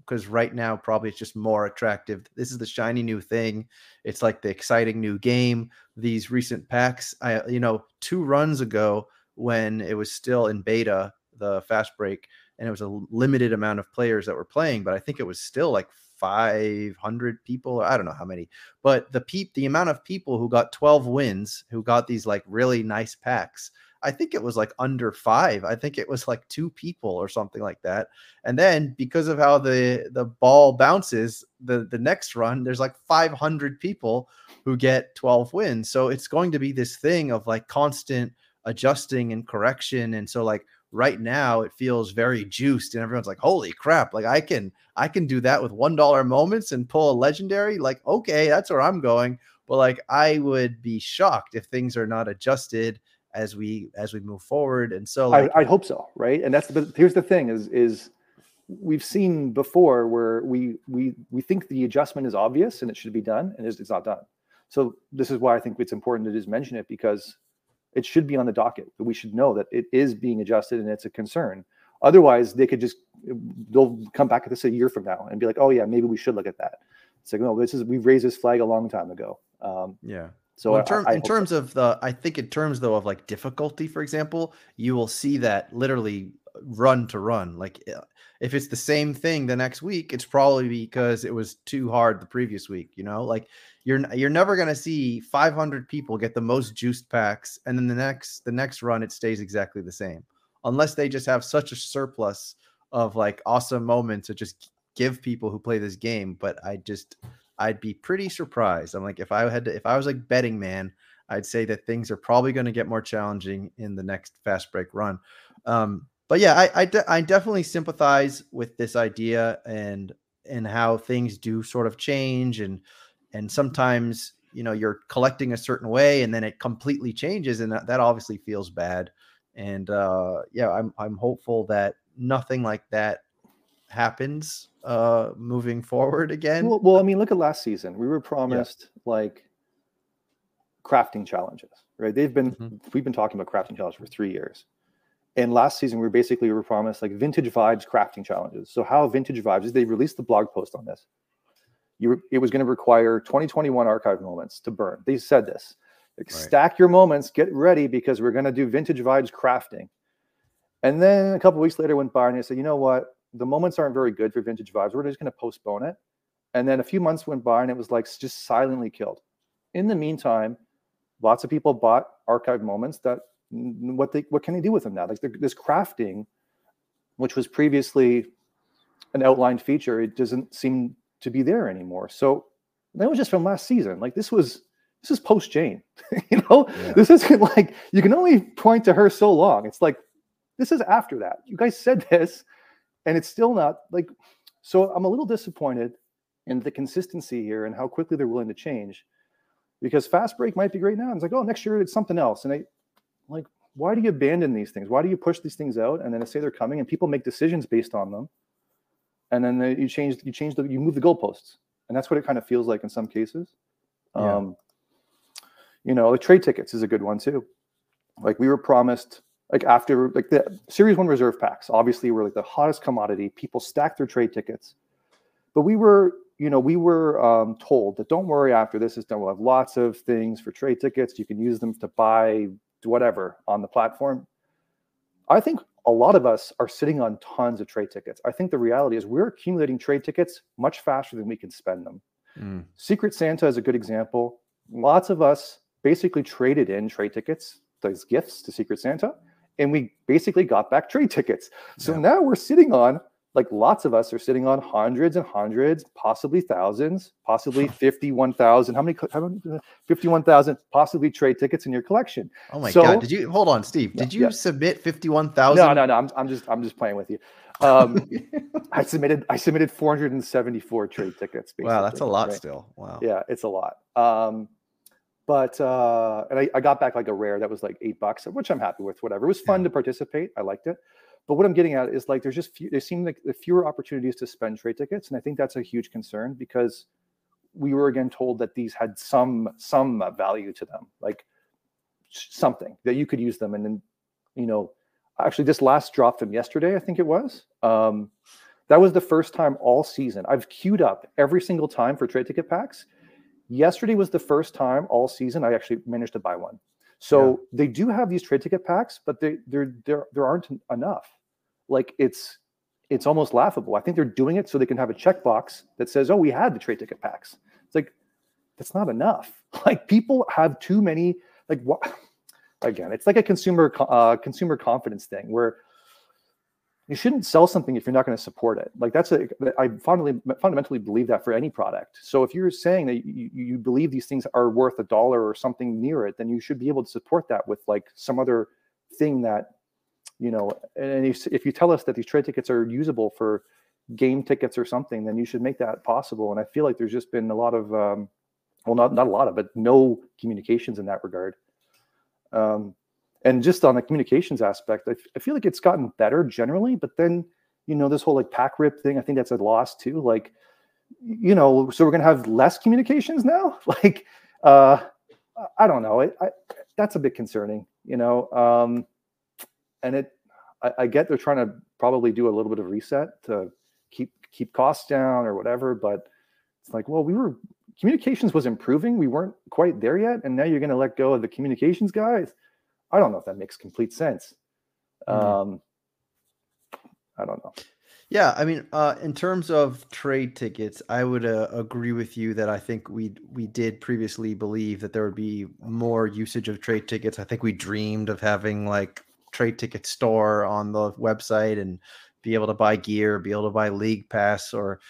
because right now probably it's just more attractive. This is the shiny new thing. It's like the exciting new game. These recent packs, I you know, two runs ago when it was still in beta, the fast break, and it was a limited amount of players that were playing, but I think it was still like 500 people or i don't know how many but the peep the amount of people who got 12 wins who got these like really nice packs I think it was like under five. I think it was like two people or something like that. And then because of how the the ball bounces, the the next run there's like 500 people who get 12 wins. So it's going to be this thing of like constant adjusting and correction. And so like right now it feels very juiced and everyone's like holy crap like i can i can do that with one dollar moments and pull a legendary like okay that's where i'm going but like i would be shocked if things are not adjusted as we as we move forward. And so like, I, I hope so, right? And that's but here's the thing: is is we've seen before where we we we think the adjustment is obvious and it should be done, and it's, it's not done. So this is why I think it's important to just mention it because it should be on the docket. We should know that it is being adjusted and it's a concern. Otherwise, they could just they'll come back at this a year from now and be like, "Oh yeah, maybe we should look at that." It's like, no, this is we've raised this flag a long time ago. Um, yeah. So well, in, term, I, I in terms so. of the, I think in terms though of like difficulty, for example, you will see that literally run to run. Like uh, if it's the same thing the next week, it's probably because it was too hard the previous week. You know, like you're you're never gonna see 500 people get the most juiced packs, and then the next the next run it stays exactly the same, unless they just have such a surplus of like awesome moments to just give people who play this game. But I just I'd be pretty surprised. I'm like, if I had to, if I was like betting man, I'd say that things are probably going to get more challenging in the next fast break run. Um, but yeah, I I, de- I definitely sympathize with this idea and and how things do sort of change and and sometimes you know you're collecting a certain way and then it completely changes and that, that obviously feels bad. And uh, yeah, I'm I'm hopeful that nothing like that happens uh moving forward again well, well i mean look at last season we were promised yeah. like crafting challenges right they've been mm-hmm. we've been talking about crafting challenges for three years and last season we basically were promised like vintage vibes crafting challenges so how vintage vibes is they released the blog post on this you it was going to require 2021 archive moments to burn they said this like, right. stack your moments get ready because we're going to do vintage vibes crafting and then a couple weeks later went by and they said you know what the moments aren't very good for vintage vibes. We're just going to postpone it. And then a few months went by and it was like just silently killed. In the meantime, lots of people bought archive moments that what they what can they do with them now? Like this crafting, which was previously an outlined feature, it doesn't seem to be there anymore. So that was just from last season. Like this was this is post Jane. you know, yeah. this isn't like you can only point to her so long. It's like this is after that. You guys said this and it's still not like so i'm a little disappointed in the consistency here and how quickly they're willing to change because fast break might be great now and it's like oh next year it's something else and I like why do you abandon these things why do you push these things out and then say they're coming and people make decisions based on them and then you change you change the you move the goalposts. And that's what it kind of feels like in some cases. Yeah. um you know the trade tickets is a good one too. Like we were promised like after like the series one reserve packs obviously were like the hottest commodity. People stacked their trade tickets. But we were you know we were um, told that don't worry after this is done we'll have lots of things for trade tickets. You can use them to buy whatever on the platform. I think a lot of us are sitting on tons of trade tickets i think the reality is we're accumulating trade tickets much faster than we can spend them mm. secret santa is a good example lots of us basically traded in trade tickets those gifts to secret santa and we basically got back trade tickets. So yeah. now we're sitting on like lots of us are sitting on hundreds and hundreds, possibly thousands, possibly 51,000. How many, how many 51,000 possibly trade tickets in your collection? Oh my so, God. Did you hold on, Steve? Did you yeah. submit 51,000? No, no, no. I'm, I'm just, I'm just playing with you. Um, I submitted, I submitted 474 trade tickets. Wow. That's a lot right? still. Wow. Yeah. It's a lot. Um, but uh, and I, I, got back like a rare that was like eight bucks, which I'm happy with. Whatever, it was fun yeah. to participate. I liked it. But what I'm getting at is like there's just few, there seem like fewer opportunities to spend trade tickets, and I think that's a huge concern because we were again told that these had some some value to them, like something that you could use them, and then you know, actually this last drop from yesterday, I think it was. Um, that was the first time all season. I've queued up every single time for trade ticket packs. Yesterday was the first time all season I actually managed to buy one. So yeah. they do have these trade ticket packs, but they there there there aren't enough. Like it's it's almost laughable. I think they're doing it so they can have a checkbox that says, "Oh, we had the trade ticket packs." It's like that's not enough. Like people have too many. Like what? Again, it's like a consumer uh, consumer confidence thing where you shouldn't sell something if you're not going to support it. Like that's a I fundamentally fundamentally believe that for any product. So if you're saying that you, you believe these things are worth a dollar or something near it, then you should be able to support that with like some other thing that you know. And if you tell us that these trade tickets are usable for game tickets or something, then you should make that possible. And I feel like there's just been a lot of um, well, not not a lot of, but no communications in that regard. Um, and just on the communications aspect, I, f- I feel like it's gotten better generally. But then, you know, this whole like pack rip thing, I think that's a loss too. Like, you know, so we're gonna have less communications now. like, uh, I don't know. I, that's a bit concerning, you know. Um, and it, I, I get they're trying to probably do a little bit of reset to keep keep costs down or whatever. But it's like, well, we were communications was improving. We weren't quite there yet, and now you're going to let go of the communications guys. I don't know if that makes complete sense. Mm-hmm. Um, I don't know. Yeah, I mean, uh, in terms of trade tickets, I would uh, agree with you that I think we we did previously believe that there would be more usage of trade tickets. I think we dreamed of having like trade ticket store on the website and be able to buy gear, be able to buy league pass, or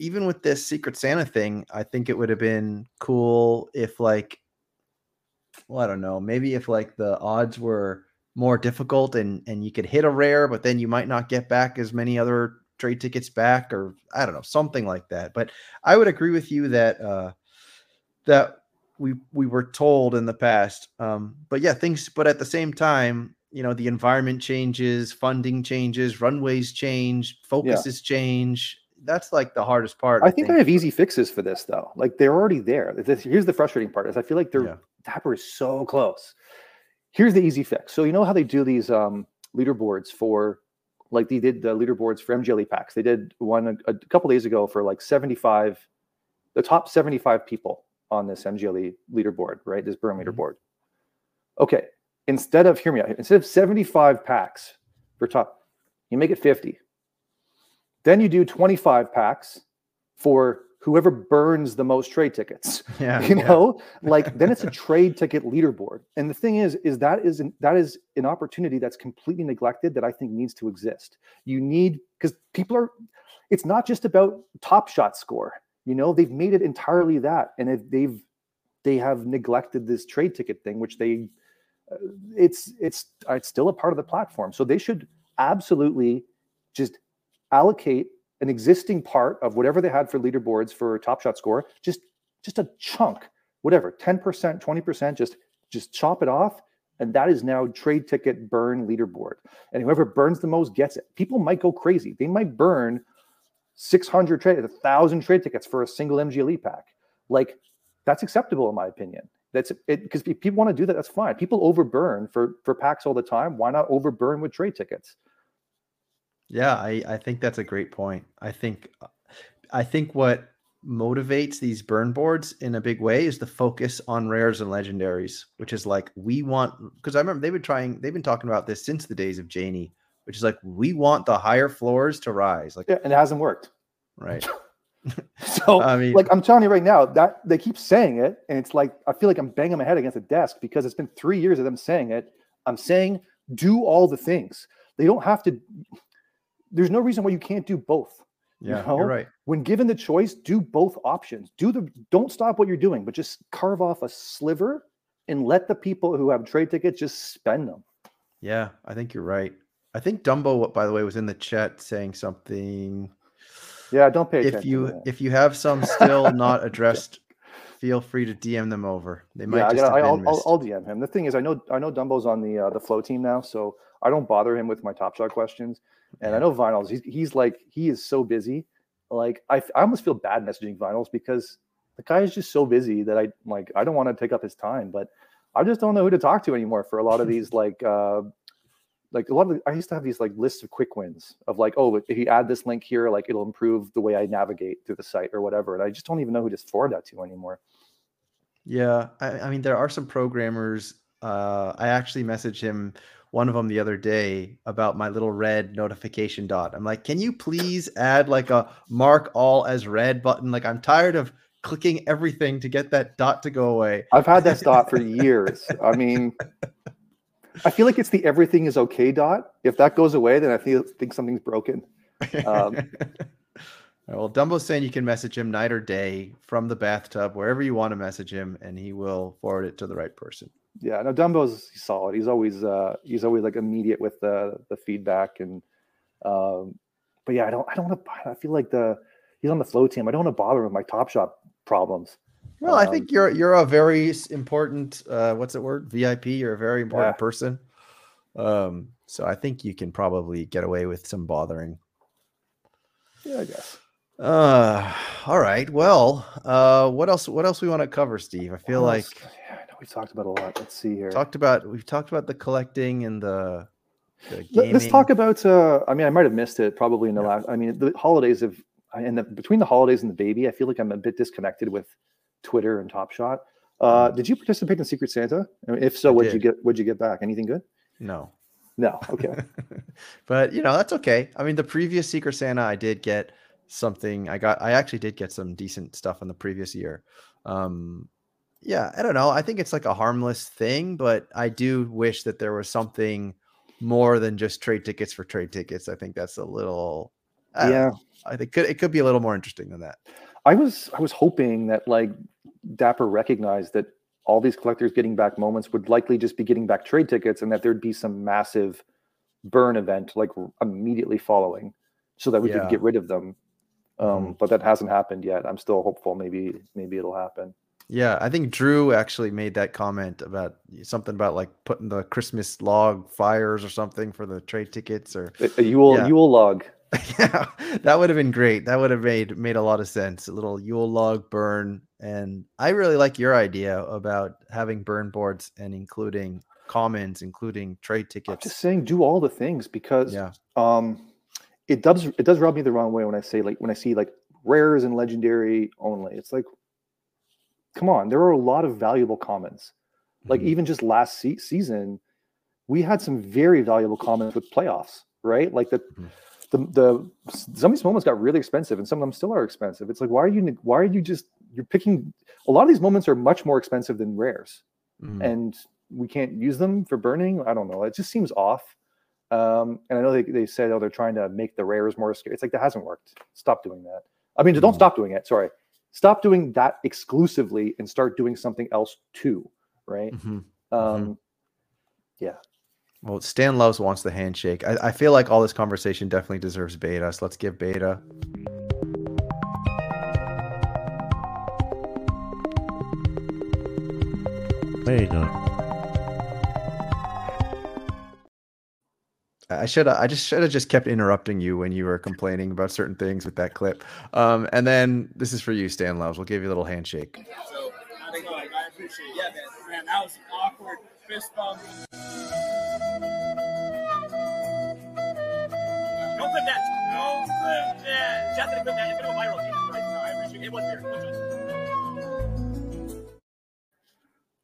even with this Secret Santa thing, I think it would have been cool if like well, I don't know, maybe if like the odds were more difficult and and you could hit a rare, but then you might not get back as many other trade tickets back, or I don't know, something like that. But I would agree with you that uh that we we were told in the past. Um, but yeah, things. But at the same time, you know, the environment changes, funding changes, runways change, focuses yeah. change. That's like the hardest part. I, I think, think, I have easy fixes for this though. Like they're already there. Here's the frustrating part: is I feel like they're yeah. Dapper is so close. Here's the easy fix. So you know how they do these um, leaderboards for, like they did the leaderboards for MGLE packs. They did one a, a couple days ago for like 75, the top 75 people on this MGLE leaderboard, right? This burn mm-hmm. leaderboard. Okay, instead of hear me out. Instead of 75 packs for top, you make it 50. Then you do 25 packs for whoever burns the most trade tickets. Yeah, you know, yeah. like then it's a trade ticket leaderboard. And the thing is, is that is an, that is an opportunity that's completely neglected that I think needs to exist. You need because people are. It's not just about top shot score. You know, they've made it entirely that, and if they've they have neglected this trade ticket thing, which they it's it's uh, it's still a part of the platform. So they should absolutely just allocate an existing part of whatever they had for leaderboards for top shot score, just just a chunk, whatever, 10%, 20%, just just chop it off. And that is now trade ticket burn leaderboard. And whoever burns the most gets it. People might go crazy. They might burn 600 trade, 1,000 trade tickets for a single MGLE pack. Like that's acceptable in my opinion. That's it because people want to do that, that's fine. People overburn for for packs all the time. Why not overburn with trade tickets? Yeah, I, I think that's a great point. I think I think what motivates these burn boards in a big way is the focus on rares and legendaries, which is like we want because I remember they've been trying they've been talking about this since the days of Janie, which is like we want the higher floors to rise. Like yeah, and it hasn't worked. Right. so I mean like I'm telling you right now that they keep saying it, and it's like I feel like I'm banging my head against a desk because it's been three years of them saying it. I'm saying do all the things. They don't have to there's no reason why you can't do both. Yeah, you know? you're right. When given the choice, do both options. Do the don't stop what you're doing, but just carve off a sliver and let the people who have trade tickets just spend them. Yeah, I think you're right. I think Dumbo, by the way, was in the chat saying something. Yeah, don't pay attention. If you if you have some still not addressed, feel free to DM them over. They might. Yeah, just I will I'll, I'll, DM him. The thing is, I know I know Dumbo's on the uh, the flow team now, so I don't bother him with my top shot questions. And I know Vinyls, he's, he's like, he is so busy. Like, I, I almost feel bad messaging Vinyls because the guy is just so busy that I like, I don't want to take up his time, but I just don't know who to talk to anymore for a lot of these, like, uh, like a lot of the, I used to have these like lists of quick wins of like, oh, if you add this link here, like it'll improve the way I navigate through the site or whatever. And I just don't even know who to forward that to anymore. Yeah, I, I mean, there are some programmers. Uh, I actually messaged him one of them the other day about my little red notification dot. I'm like, can you please add like a mark all as read button? Like, I'm tired of clicking everything to get that dot to go away. I've had that dot for years. I mean, I feel like it's the everything is okay dot. If that goes away, then I feel think something's broken. Um, well, Dumbo's saying you can message him night or day from the bathtub, wherever you want to message him, and he will forward it to the right person. Yeah, no, Dumbo's solid. He's always uh, he's always like immediate with the the feedback and um, but yeah, I don't I don't want to. I feel like the he's on the flow team. I don't want to bother him with my Top Shot problems. Well, um, I think you're you're a very important uh, what's the word VIP. You're a very important yeah. person. Um, so I think you can probably get away with some bothering. Yeah, I guess. Uh, all right. Well, uh, what else? What else we want to cover, Steve? I feel like yeah, I know we've talked about a lot. Let's see here. Talked about we've talked about the collecting and the. the Let's talk about. Uh, I mean, I might have missed it probably in the yeah. last. I mean, the holidays have and the, between the holidays and the baby, I feel like I'm a bit disconnected with Twitter and Top Shot. Uh, mm. did you participate in Secret Santa? I mean, if so, what did you get? What'd you get back? Anything good? No. No. Okay. but you know that's okay. I mean, the previous Secret Santa, I did get something. I got. I actually did get some decent stuff in the previous year. Um, yeah, I don't know. I think it's like a harmless thing, but I do wish that there was something more than just trade tickets for trade tickets. I think that's a little. I yeah, I think could it could be a little more interesting than that. I was I was hoping that like Dapper recognized that all these collectors getting back moments would likely just be getting back trade tickets, and that there'd be some massive burn event like immediately following, so that we yeah. could get rid of them. Um, mm-hmm. But that hasn't happened yet. I'm still hopeful. Maybe maybe it'll happen. Yeah, I think Drew actually made that comment about something about like putting the Christmas log fires or something for the trade tickets or a, Yule yeah. Yule log. yeah, that would have been great. That would have made made a lot of sense. A little Yule log burn, and I really like your idea about having burn boards and including commons, including trade tickets. I'm just saying, do all the things because yeah. um, it does it does rub me the wrong way when I say like when I see like rares and legendary only. It's like, come on, there are a lot of valuable commons. Like mm-hmm. even just last se- season, we had some very valuable commons with playoffs, right? Like the. Mm-hmm the the some of these moments got really expensive and some of them still are expensive. It's like why are you why are you just you're picking a lot of these moments are much more expensive than rares. Mm. and we can't use them for burning. I don't know. It just seems off. Um, and i know they, they said oh they're trying to make the rares more scary. It's like that hasn't worked. Stop doing that. I mean mm. don't stop doing it. Sorry. Stop doing that exclusively and start doing something else too. Right? Mm-hmm. um mm-hmm. yeah well, Stan Loves wants the handshake. I, I feel like all this conversation definitely deserves beta. So let's give beta. Beta. I should I just should have just kept interrupting you when you were complaining about certain things with that clip. Um, and then this is for you, Stan Loves. We'll give you a little handshake. So, I, I appreciate it. Yeah, man. man, that was awkward fist bump.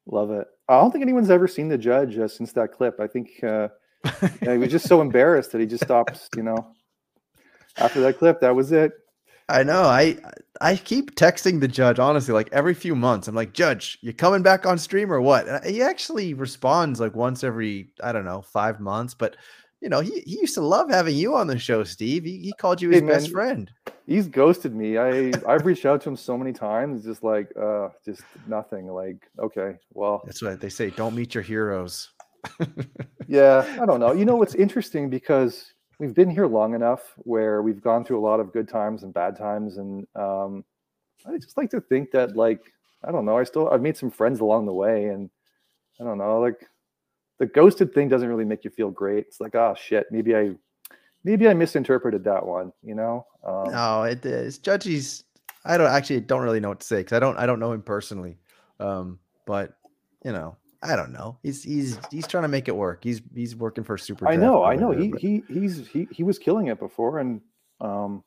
Love it. I don't think anyone's ever seen the judge uh, since that clip. I think uh, yeah, he was just so embarrassed that he just stops. You know, after that clip, that was it. I know. I I keep texting the judge honestly, like every few months. I'm like, Judge, you coming back on stream or what? And he actually responds like once every I don't know five months, but you know, he, he used to love having you on the show, Steve. He, he called you his hey, best friend. He's ghosted me. I I've reached out to him so many times, just like uh just nothing. Like, okay, well that's what they say. Don't meet your heroes. yeah, I don't know. You know what's interesting because we've been here long enough where we've gone through a lot of good times and bad times. And um I just like to think that like, I don't know, I still I've made some friends along the way and I don't know, like the ghosted thing doesn't really make you feel great. It's like, oh shit, maybe I maybe I misinterpreted that one, you know? Um, no, it is Judgy's I don't actually don't really know what to say because I don't I don't know him personally. Um, but you know, I don't know. He's he's he's trying to make it work. He's he's working for super. I know, I know. He he he's he he was killing it before, and um,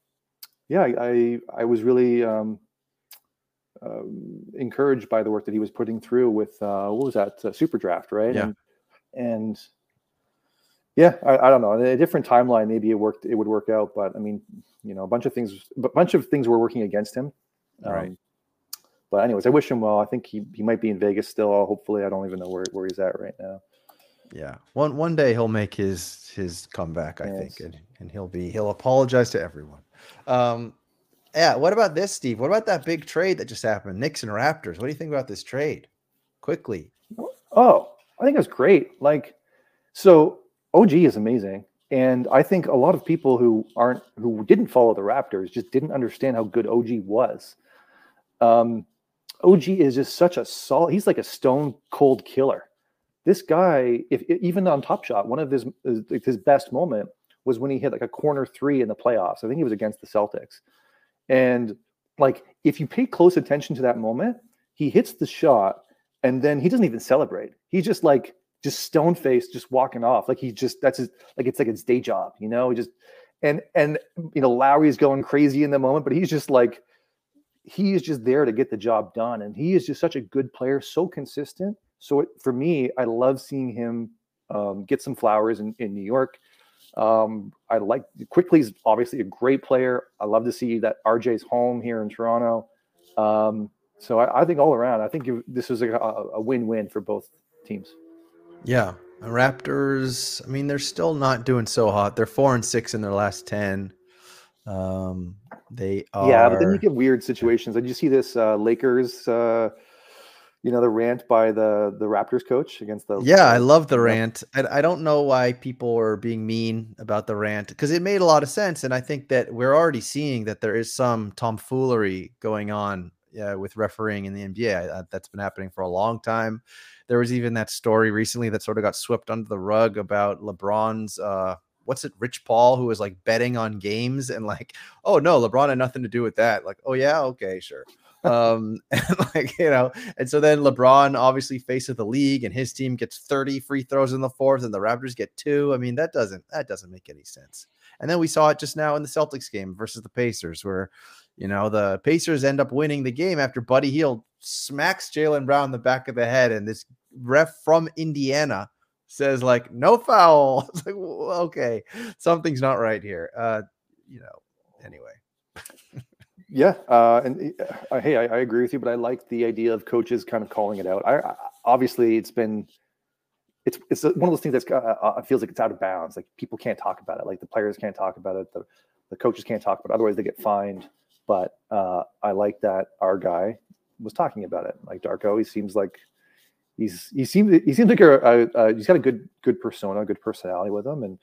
yeah, I I was really um, uh, encouraged by the work that he was putting through with uh, what was that uh, super draft, right? Yeah. And, and yeah, I, I, don't know. In a different timeline, maybe it worked. It would work out, but I mean, you know, a bunch of things, a bunch of things were working against him. Um, right. But anyways, I wish him well. I think he he might be in Vegas still. Hopefully, I don't even know where, where he's at right now. Yeah, one one day he'll make his his comeback. I yes. think, and, and he'll be he'll apologize to everyone. Um, yeah. What about this, Steve? What about that big trade that just happened? Knicks and Raptors. What do you think about this trade? Quickly. Oh, I think it's great. Like, so OG is amazing. And I think a lot of people who aren't who didn't follow the Raptors just didn't understand how good OG was. Um, OG is just such a solid. He's like a stone cold killer. This guy, if even on Top Shot, one of his his best moment was when he hit like a corner three in the playoffs. I think he was against the Celtics, and like if you pay close attention to that moment, he hits the shot and then he doesn't even celebrate. He's just like just stone faced, just walking off. Like he just that's his like it's like his day job, you know. He just and and you know Lowry's going crazy in the moment, but he's just like he is just there to get the job done, and he is just such a good player, so consistent. So it, for me, I love seeing him um, get some flowers in, in New York. Um, I like Quickley's obviously a great player. I love to see that RJ's home here in Toronto. Um, so I, I, think all around, I think this is a, a win-win for both teams. Yeah, Raptors. I mean, they're still not doing so hot. They're four and six in their last ten. Um, they are. Yeah, but then you get weird situations. Did you see this uh, Lakers? Uh, you know the rant by the the Raptors coach against the. Yeah, I love the rant. I, I don't know why people are being mean about the rant because it made a lot of sense, and I think that we're already seeing that there is some tomfoolery going on uh, with refereeing in the NBA. I, that's been happening for a long time. There was even that story recently that sort of got swept under the rug about LeBron's uh, what's it, Rich Paul, who was like betting on games and like, oh no, LeBron had nothing to do with that. Like, oh yeah, okay, sure. um, and like you know, and so then LeBron obviously face of the league, and his team gets 30 free throws in the fourth, and the Raptors get two. I mean, that doesn't that doesn't make any sense. And then we saw it just now in the Celtics game versus the Pacers, where you know, the Pacers end up winning the game after Buddy Hield smacks Jaylen Brown in the back of the head, and this ref from Indiana says like no foul. It's like well, okay, something's not right here. Uh, you know. Anyway. yeah, uh, and uh, hey, I, I, agree with you, but I like the idea of coaches kind of calling it out. I, I obviously it's been. It's, it's one of those things that uh, uh, feels like it's out of bounds. Like people can't talk about it. Like the players can't talk about it. The, the coaches can't talk about it. Otherwise, they get fined. But uh, I like that our guy was talking about it. Like Darko, he seems like he's he seems he seems like a, a, a, he's got a good good persona, good personality with him, and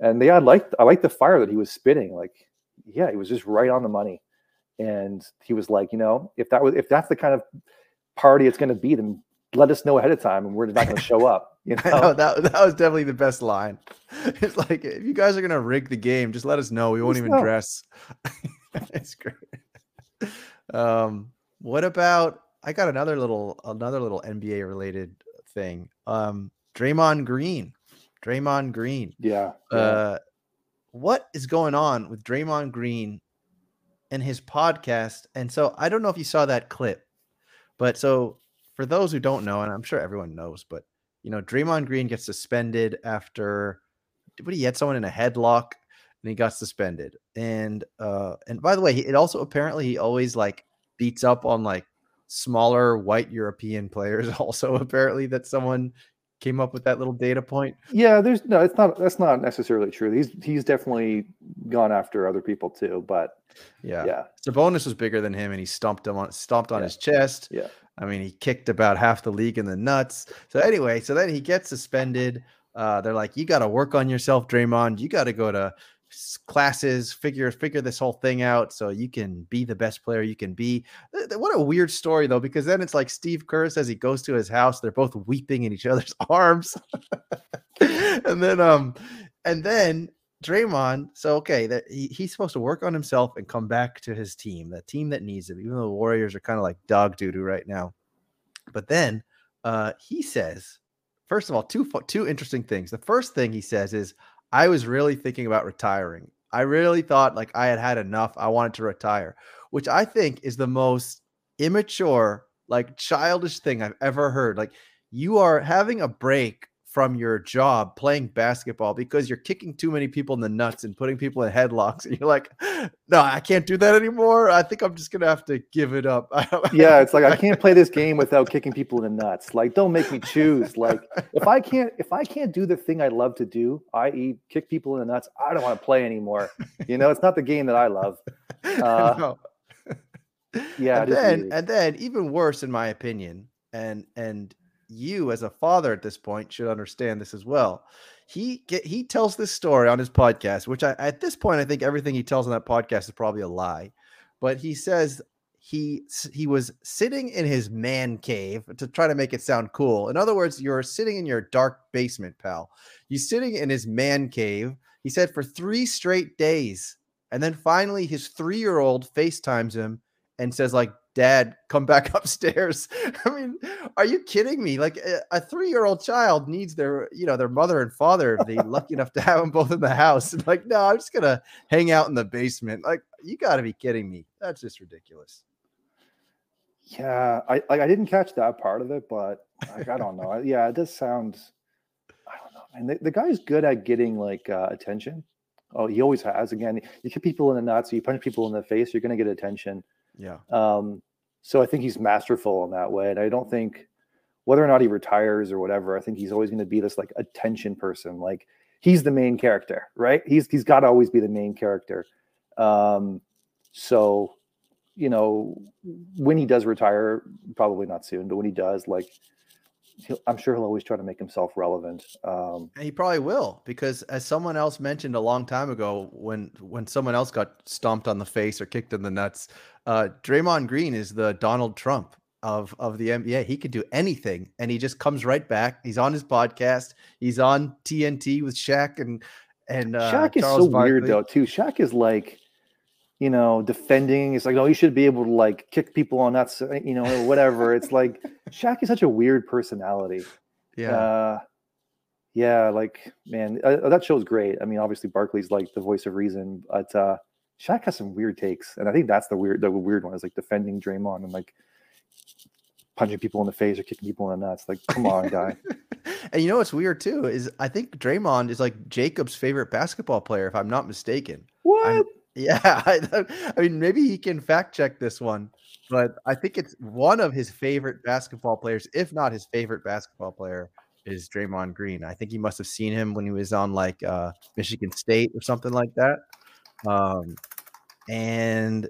and they I like I like the fire that he was spitting. Like yeah, he was just right on the money, and he was like, you know, if that was if that's the kind of party it's going to be, then let us know ahead of time, and we're not going to show up. You know? know, that that was definitely the best line. It's like if you guys are going to rig the game, just let us know. We won't even know. dress. it's great. Um, what about I got another little another little NBA related thing. Um, Draymond Green. Draymond Green. Yeah. yeah. Uh, what is going on with Draymond Green and his podcast? And so I don't know if you saw that clip, but so for those who don't know, and I'm sure everyone knows, but you know, Draymond Green gets suspended after what he had someone in a headlock and he got suspended. And uh and by the way, it also apparently he always like beats up on like smaller white European players also apparently that someone came up with that little data point. Yeah, there's no it's not that's not necessarily true. He's he's definitely gone after other people too, but yeah. Yeah. Sabonis was bigger than him and he stomped him on stomped on yeah. his chest. Yeah. I mean, he kicked about half the league in the nuts. So anyway, so then he gets suspended. Uh, they're like, you got to work on yourself, Draymond. You got to go to classes figure figure this whole thing out so you can be the best player you can be what a weird story though because then it's like steve kerr says he goes to his house they're both weeping in each other's arms and then um and then Draymond, so okay, that he, he's supposed to work on himself and come back to his team, that team that needs him, even though the Warriors are kind of like dog doo doo right now. But then Uh, he says, first of all, two two interesting things. The first thing he says is, "I was really thinking about retiring. I really thought like I had had enough. I wanted to retire," which I think is the most immature, like childish thing I've ever heard. Like you are having a break from your job playing basketball because you're kicking too many people in the nuts and putting people in headlocks and you're like no i can't do that anymore. I think i'm just gonna have to give it up. Yeah it's like i can't play this game without kicking people in the nuts. Like don't make me choose. Like if i can't if i can't do the thing i love to do i.e kick people in the nuts i don't want to play anymore. You know it's not the game that i love. Uh, yeah and then and then even worse in my opinion and and you as a father at this point should understand this as well. He get, he tells this story on his podcast, which I at this point I think everything he tells on that podcast is probably a lie. But he says he he was sitting in his man cave to try to make it sound cool. In other words, you're sitting in your dark basement, pal. He's sitting in his man cave. He said for three straight days, and then finally his three year old FaceTimes him and says like dad come back upstairs. I mean are you kidding me? Like a, three-year-old child needs their you know their mother and father if they lucky enough to have them both in the house. And like no i'm just gonna hang out in the basement. Like you gotta be kidding me. That's just ridiculous. Yeah i like i didn't catch that part of it but like i don't know. Yeah it does sound i don't know. And the, the guy's good at getting like uh, attention. Oh he always has. Again you hit people in the nuts you punch people in the face you're gonna get attention yeah. Um, so I think he's masterful in that way. And I don't think whether or not he retires or whatever, I think he's always going to be this like attention person. Like he's the main character, right? He's he's got to always be the main character. Um, so you know, when he does retire, probably not soon, but when he does, like I'm sure he'll always try to make himself relevant. Um, and he probably will because, as someone else mentioned a long time ago, when when someone else got stomped on the face or kicked in the nuts, uh, Draymond Green is the Donald Trump of of the NBA. He could do anything, and he just comes right back. He's on his podcast. He's on TNT with Shaq and and uh, Shaq is Charles so Barkley. weird though too. Shaq is like you know, defending. It's like, oh, you should be able to like kick people on that, you know, or whatever. it's like Shaq is such a weird personality. Yeah. Uh, yeah, like man, uh, that show's great. I mean, obviously Barkley's like the voice of reason, but uh Shaq has some weird takes, and I think that's the weird, the weird one is like defending Draymond and like punching people in the face or kicking people in the nuts. Like, come on, guy. and you know what's weird too is I think Draymond is like Jacob's favorite basketball player, if I'm not mistaken. What? I'm, yeah, I, I mean, maybe he can fact check this one, but I think it's one of his favorite basketball players, if not his favorite basketball player, is Draymond Green. I think he must have seen him when he was on like uh, Michigan State or something like that. Um, and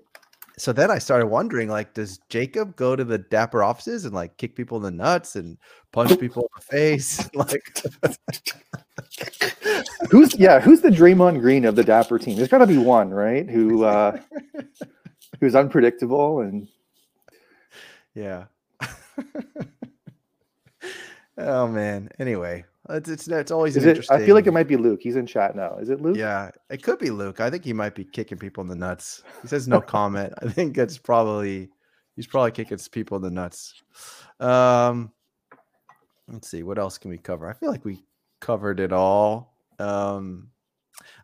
so then I started wondering, like, does Jacob go to the Dapper offices and like kick people in the nuts and punch people in the face? like, who's yeah, who's the Draymond Green of the Dapper team? There's got to be one, right? Who uh, who's unpredictable and yeah. oh man. Anyway, it's it's, it's always it, I feel like it might be Luke. He's in chat now. Is it Luke? Yeah, it could be Luke. I think he might be kicking people in the nuts. He says no comment. I think it's probably he's probably kicking people in the nuts. Um, let's see what else can we cover. I feel like we covered it all. Um,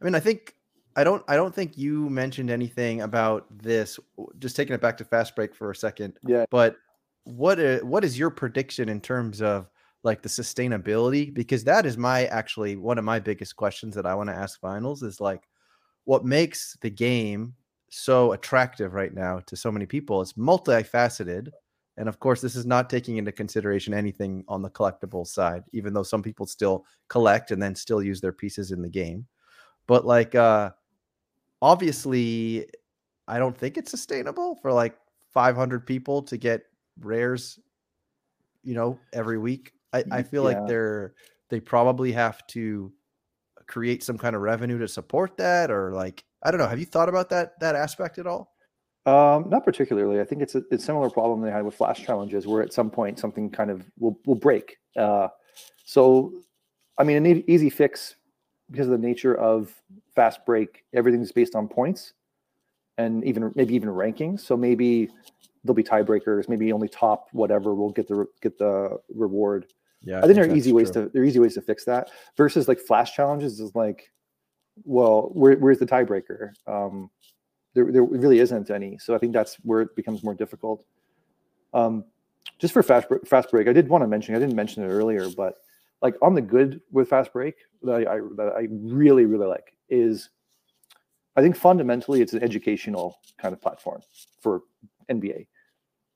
I mean, I think I don't I don't think you mentioned anything about this. Just taking it back to fast break for a second. Yeah. But what is, what is your prediction in terms of like the sustainability? Because that is my actually one of my biggest questions that I want to ask Vinyls is like what makes the game so attractive right now to so many people. It's multifaceted. And of course, this is not taking into consideration anything on the collectible side, even though some people still collect and then still use their pieces in the game. But like uh obviously I don't think it's sustainable for like 500 people to get rares, you know, every week. I, I feel yeah. like they're they probably have to create some kind of revenue to support that, or like I don't know. Have you thought about that that aspect at all? Um, not particularly. I think it's a, it's a similar problem they had with flash challenges, where at some point something kind of will will break. Uh, so, I mean, an easy fix because of the nature of fast break, everything's based on points, and even maybe even rankings. So maybe there'll be tiebreakers. Maybe only top whatever will get the get the reward. Yeah, I think there are easy ways to there are easy ways to fix that. Versus like flash challenges is like, well, where, where's the tiebreaker? Um, there there really isn't any. So I think that's where it becomes more difficult. Um, just for fast fast break, I did want to mention. I didn't mention it earlier, but like on the good with fast break that I, I that I really really like is I think fundamentally it's an educational kind of platform for NBA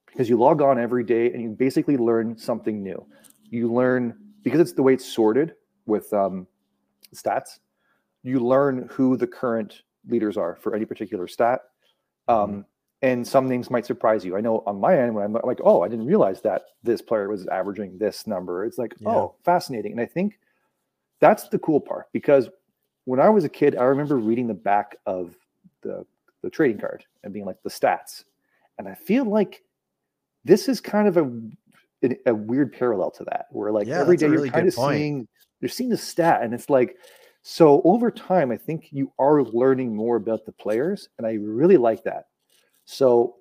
because you log on every day and you basically learn something new. You learn because it's the way it's sorted with um, stats. You learn who the current leaders are for any particular stat. Um, mm-hmm. and some names might surprise you. I know on my end, when I'm like, oh, I didn't realize that this player was averaging this number. It's like, yeah. oh, fascinating. And I think that's the cool part because when I was a kid, I remember reading the back of the the trading card and being like the stats, and I feel like this is kind of a a, weird parallel to that, where like yeah, every day really you're kind of point. seeing you're seeing the stat, and it's like so over time, I think you are learning more about the players, and I really like that. So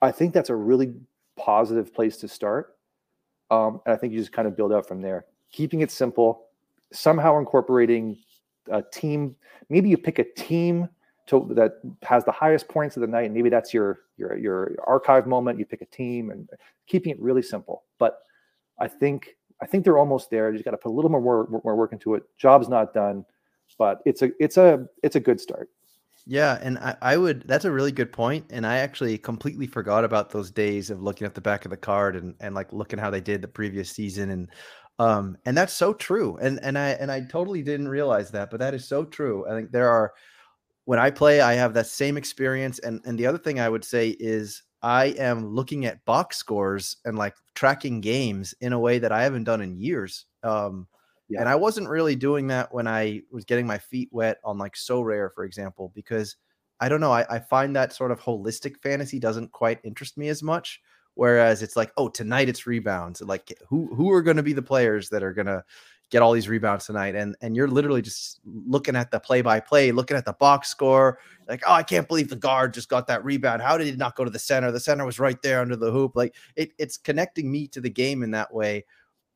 I think that's a really positive place to start. Um, and I think you just kind of build out from there, keeping it simple, somehow incorporating a team. Maybe you pick a team to, that has the highest points of the night. And maybe that's your your your archive moment. You pick a team and keeping it really simple. But I think I think they're almost there. You just got to put a little more work, more work into it. Job's not done, but it's a it's a it's a good start. Yeah, and I, I would that's a really good point. And I actually completely forgot about those days of looking at the back of the card and, and like looking how they did the previous season and um, and that's so true. And and I and I totally didn't realize that, but that is so true. I think there are when I play, I have that same experience. And and the other thing I would say is I am looking at box scores and like tracking games in a way that I haven't done in years. Um, yeah. And I wasn't really doing that when I was getting my feet wet on like Sorare, for example, because I don't know. I, I find that sort of holistic fantasy doesn't quite interest me as much. Whereas it's like, oh, tonight it's rebounds. Like who who are going to be the players that are going to get all these rebounds tonight? And and you're literally just looking at the play by play, looking at the box score. Like, oh, I can't believe the guard just got that rebound. How did he not go to the center? The center was right there under the hoop. Like it, it's connecting me to the game in that way.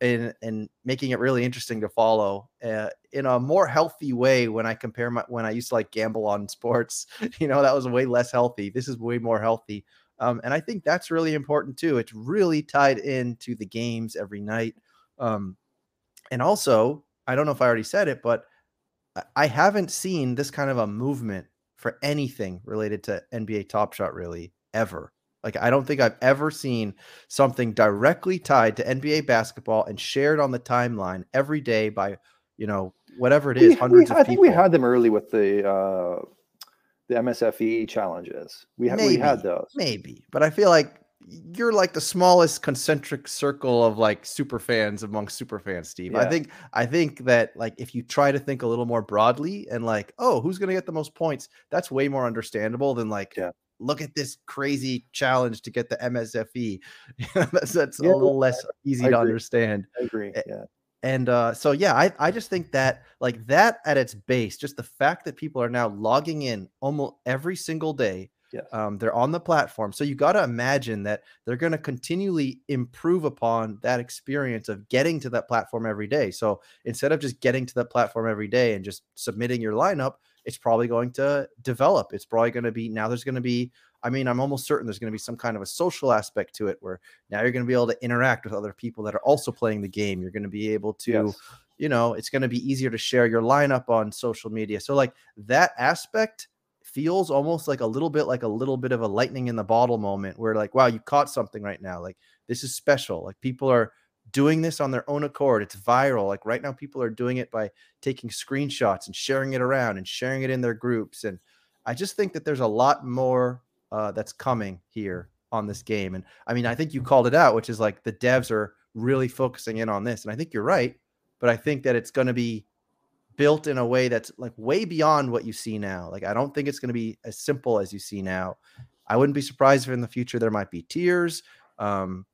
And, and making it really interesting to follow uh, in a more healthy way when I compare my when I used to like gamble on sports, you know, that was way less healthy. This is way more healthy um, and I think that's really important too. It's really tied into the games every night. Um, and also, I don't know if I already said it, but I haven't seen this kind of a movement for anything related to NBA Top Shot really ever. Like I don't think I've ever seen something directly tied to NBA basketball and shared on the timeline every day by, you know, whatever it is, we, hundreds we, I think we had them early with the uh the MSFE challenges. We, ha- maybe, we had those. Maybe. But I feel like you're like the smallest concentric circle of like super fans among super fans, Steve. Yeah. I think I think that like if you try to think a little more broadly and like, oh, who's gonna get the most points, that's way more understandable than like yeah. look at this crazy challenge to get the MSFE. that's that's yeah, a little less easy to understand. I agree. Yeah. And uh, so, yeah, I, I just think that like that at its base, just the fact that people are now logging in almost every single day. Yes. Um, they're on the platform. So you got to imagine that they're going to continually improve upon that experience of getting to that platform every day. So instead of just getting to that platform every day and just submitting your lineup, it's probably going to develop. It's probably going to be now there's going to be I mean, I'm almost certain there's going to be some kind of a social aspect to it where now you're going to be able to interact with other people that are also playing the game. You're going to be able to, yes. you know, it's going to be easier to share your lineup on social media. So, like that aspect feels almost like a little bit like a little bit of a lightning in the bottle moment where, like, wow, you caught something right now. Like, this is special. Like, people are doing this on their own accord. It's viral. Like, right now, people are doing it by taking screenshots and sharing it around and sharing it in their groups. And I just think that there's a lot more uh, that's coming here on this game. And I mean, I think you called it out, which is like the devs are really focusing in on this. And I think you're right, but I think that it's going to be built in a way that's like way beyond what you see now. Like, I don't think it's going to be as simple as you see now. I wouldn't be surprised if in the future there might be tiers. Um,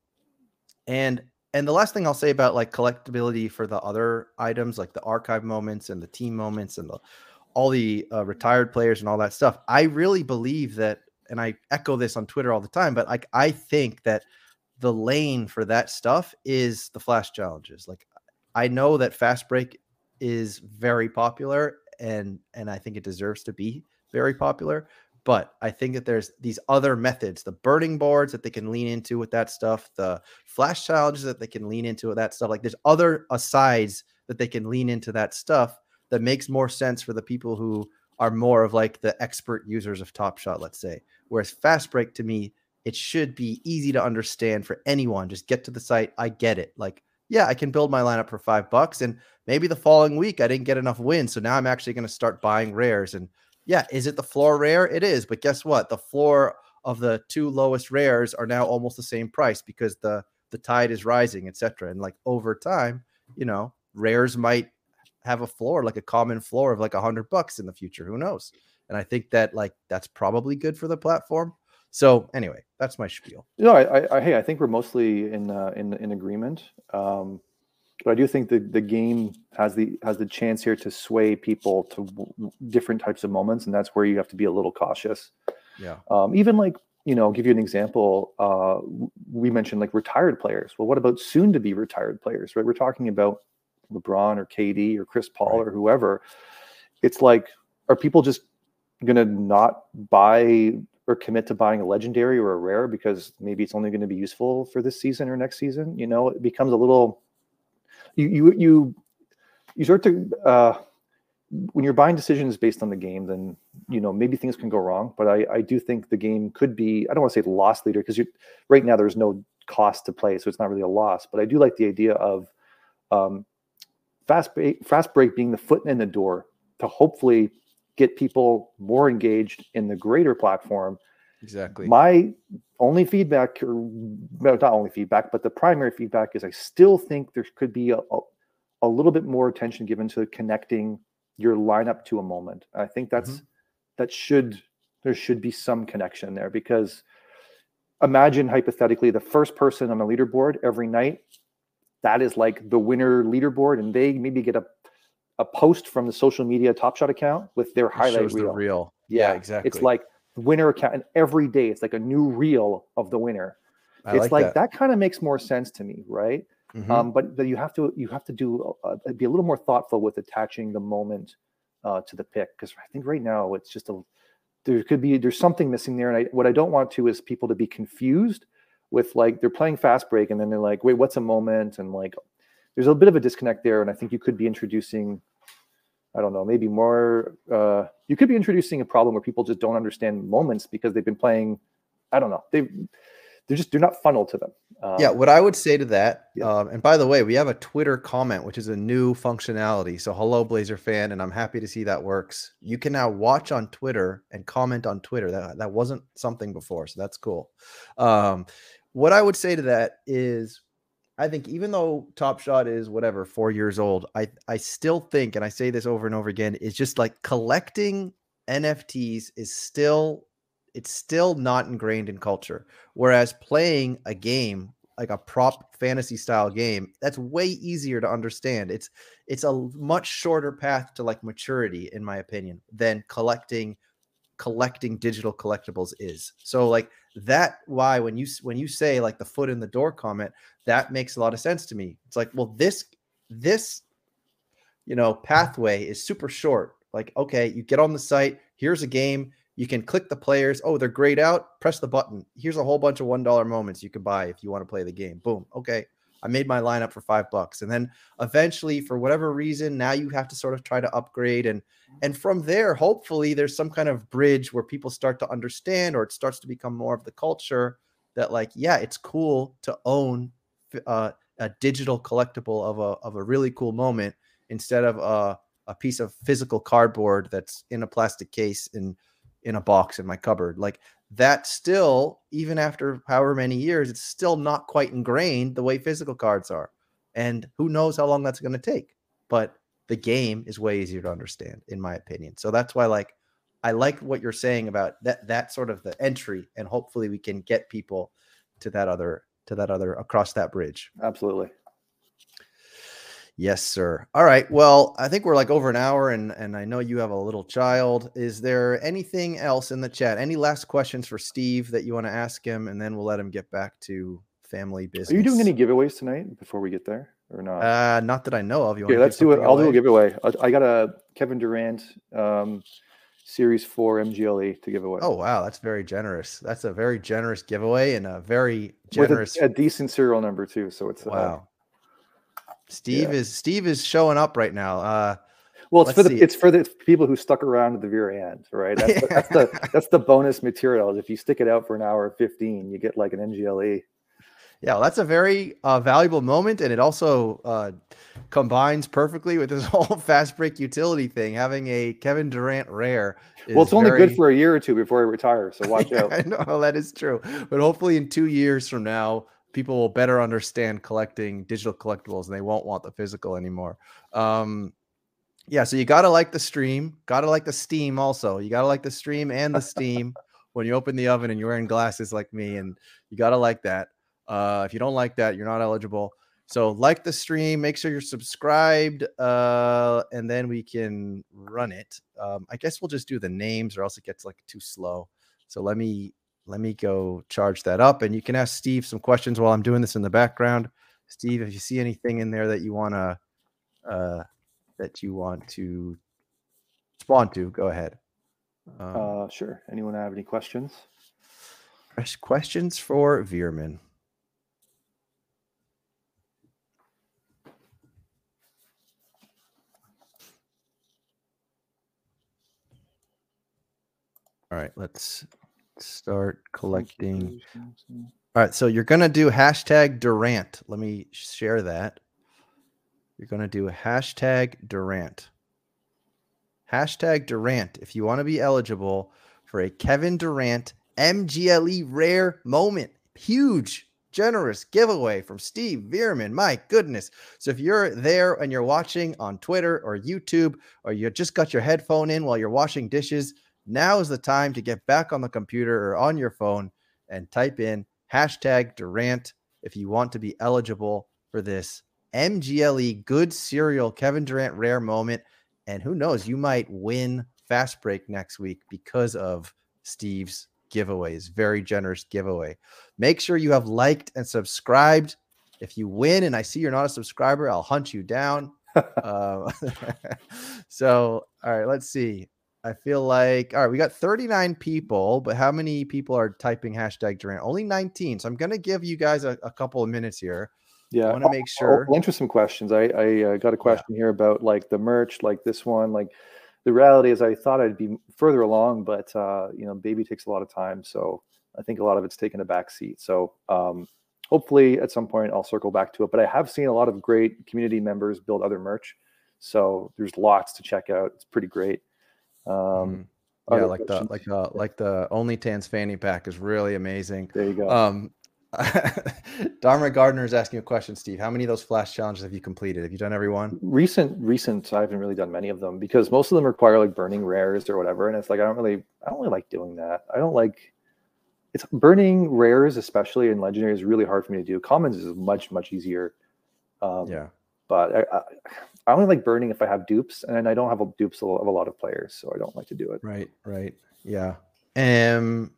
and and the last thing I'll say about like collectability for the other items, like the archive moments and the team moments and the all the uh, retired players and all that stuff, I really believe that and I echo this on Twitter all the time, but like I think that the lane for that stuff is the flash challenges. Like I know that fast break is very popular and and I think it deserves to be very popular, but I think that there's these other methods, the burning boards that they can lean into with that stuff, the flash challenges that they can lean into with that stuff. Like there's other asides that they can lean into that stuff that makes more sense for the people who are more of like the expert users of Top Shot, let's say. Whereas Fast Break to me, it should be easy to understand for anyone. Just get to the site. I get it. Like, yeah, I can build my lineup for five bucks. And maybe the following week I didn't get enough wins. So now I'm actually going to start buying rares. And yeah, is it the floor rare? It is. But guess what? The floor of the two lowest rares are now almost the same price because the the tide is rising, etc. And like over time, you know, rares might have a floor like a common floor of like a hundred bucks in the future. Who knows? And I think that like that's probably good for the platform. So anyway, that's my spiel. No, I, I hey, I think we're mostly in uh, in in agreement. Um, but I do think the the game has the has the chance here to sway people to w- different types of moments, and that's where you have to be a little cautious. Yeah. Um, even like you know, I'll give you an example. Uh, we mentioned like retired players. Well, what about soon to be retired players? Right? We're talking about LeBron or KD or Chris Paul right. or whoever, it's like, are people just going to not buy or commit to buying a legendary or a rare because maybe it's only going to be useful for this season or next season? You know, it becomes a little, you, you, you, you start to, uh, when you're buying decisions based on the game, then you know maybe things can go wrong. But I, I do think the game could be. I don't want to say loss leader because right now there's no cost to play, so it's not really a loss. But I do like the idea of um, fast break, fast break being the foot in the door to hopefully get people more engaged in the greater platform. Exactly. My only feedback, or not only feedback, but the primary feedback is I still think there could be a, a, a little bit more attention given to connecting your lineup to a moment. I think that's mm-hmm. that should there should be some connection there because imagine hypothetically the first person on the leaderboard every night that is like the winner leaderboard, and they maybe get a a post from the social media Top Shot account with their highlight reel. The reel. Yeah, yeah, exactly. It's like winner account, and every day it's like a new reel of the winner. I it's like, like that, that kind of makes more sense to me, right? Mm-hmm. Um, but, but you have to you have to do uh, be a little more thoughtful with attaching the moment uh, to the pick because I think right now it's just a there could be there's something missing there, and I, what I don't want to is people to be confused with like they're playing fast break and then they're like, wait, what's a moment? And like there's a bit of a disconnect there. And I think you could be introducing, I don't know, maybe more uh you could be introducing a problem where people just don't understand moments because they've been playing, I don't know, they they're just they're not funneled to them. Um, yeah, what I would say to that, yeah. um, and by the way, we have a Twitter comment, which is a new functionality. So hello, Blazer fan, and I'm happy to see that works. You can now watch on Twitter and comment on Twitter. That that wasn't something before, so that's cool. Um, what I would say to that is I think even though Top Shot is whatever, four years old, I I still think, and I say this over and over again, is just like collecting NFTs is still it's still not ingrained in culture. Whereas playing a game like a prop fantasy style game, that's way easier to understand. It's it's a much shorter path to like maturity, in my opinion, than collecting collecting digital collectibles is. So like that why when you when you say like the foot in the door comment, that makes a lot of sense to me. It's like, well, this this you know pathway is super short. Like, okay, you get on the site, here's a game, you can click the players. Oh, they're grayed out. Press the button. Here's a whole bunch of one dollar moments you can buy if you want to play the game. Boom. Okay. I made my lineup for five bucks. And then eventually, for whatever reason, now you have to sort of try to upgrade. And and from there, hopefully there's some kind of bridge where people start to understand or it starts to become more of the culture that, like, yeah, it's cool to own uh, a digital collectible of a of a really cool moment instead of a, a piece of physical cardboard that's in a plastic case in in a box in my cupboard. Like that still, even after however many years, it's still not quite ingrained the way physical cards are. And who knows how long that's going to take. But the game is way easier to understand, in my opinion. So that's why, like, I like what you're saying about that that sort of the entry, and hopefully we can get people to that other to that other across that bridge. Absolutely. Yes, sir. All right. Well, I think we're like over an hour, and and I know you have a little child. Is there anything else in the chat? Any last questions for Steve that you want to ask him, and then we'll let him get back to family business. Are you doing any giveaways tonight before we get there, or not? Uh, not that I know of. You okay, let's do it. I'll do a giveaway. I got a Kevin Durant um, Series Four MGLE to give away. Oh wow, that's very generous. That's a very generous giveaway and a very generous, a, a, decent serial number too. So it's uh, wow. Steve yeah. is Steve is showing up right now. Uh, well, it's for the it's for the people who stuck around at the very end, right? That's, the, that's the that's the bonus material. If you stick it out for an hour fifteen, you get like an MGLE. Yeah, well, that's a very uh, valuable moment, and it also uh, combines perfectly with this whole fast break utility thing. Having a Kevin Durant rare. well, it's only very... good for a year or two before he retires, so watch out. I know that is true, but hopefully, in two years from now, people will better understand collecting digital collectibles and they won't want the physical anymore. Um, yeah, so you got to like the stream, got to like the steam also. You got to like the stream and the steam when you open the oven and you're wearing glasses like me, and you got to like that. Uh, if you don't like that, you're not eligible. So like the stream, make sure you're subscribed, uh, and then we can run it. Um, I guess we'll just do the names, or else it gets like too slow. So let me let me go charge that up and you can ask Steve some questions while I'm doing this in the background. Steve, if you see anything in there that you want to uh, that you want to respond to, go ahead. Um, uh, sure. Anyone have any questions? Questions for Veerman. All right, let's start collecting. All right, so you're gonna do hashtag Durant. Let me share that. You're gonna do hashtag Durant. Hashtag Durant if you want to be eligible for a Kevin Durant MGLE rare moment. Huge, generous giveaway from Steve Veerman. My goodness. So if you're there and you're watching on Twitter or YouTube, or you just got your headphone in while you're washing dishes, now is the time to get back on the computer or on your phone and type in hashtag Durant if you want to be eligible for this MGLE good serial Kevin Durant rare moment. And who knows, you might win Fast Break next week because of Steve's giveaways. Very generous giveaway. Make sure you have liked and subscribed. If you win and I see you're not a subscriber, I'll hunt you down. uh, so, all right, let's see. I feel like all right, we got 39 people, but how many people are typing hashtag Durant? Only 19. So I'm gonna give you guys a, a couple of minutes here. Yeah, I want to make sure. I'll, answer some questions. I, I uh, got a question yeah. here about like the merch, like this one. Like the reality is, I thought I'd be further along, but uh, you know, baby takes a lot of time, so I think a lot of it's taken a back seat. So um, hopefully, at some point, I'll circle back to it. But I have seen a lot of great community members build other merch, so there's lots to check out. It's pretty great. Um, mm-hmm. yeah, like the like the like the only Tans fanny pack is really amazing. There you go. Um, Dharma Gardner is asking a question, Steve. How many of those flash challenges have you completed? Have you done every one? Recent, recent. I haven't really done many of them because most of them require like burning rares or whatever, and it's like I don't really, I don't really like doing that. I don't like. It's burning rares, especially in legendary, is really hard for me to do. Commons is much, much easier. Um, yeah but I, I, I, only like burning if I have dupes, and I don't have a dupes of a lot of players, so I don't like to do it. Right, right, yeah. Um,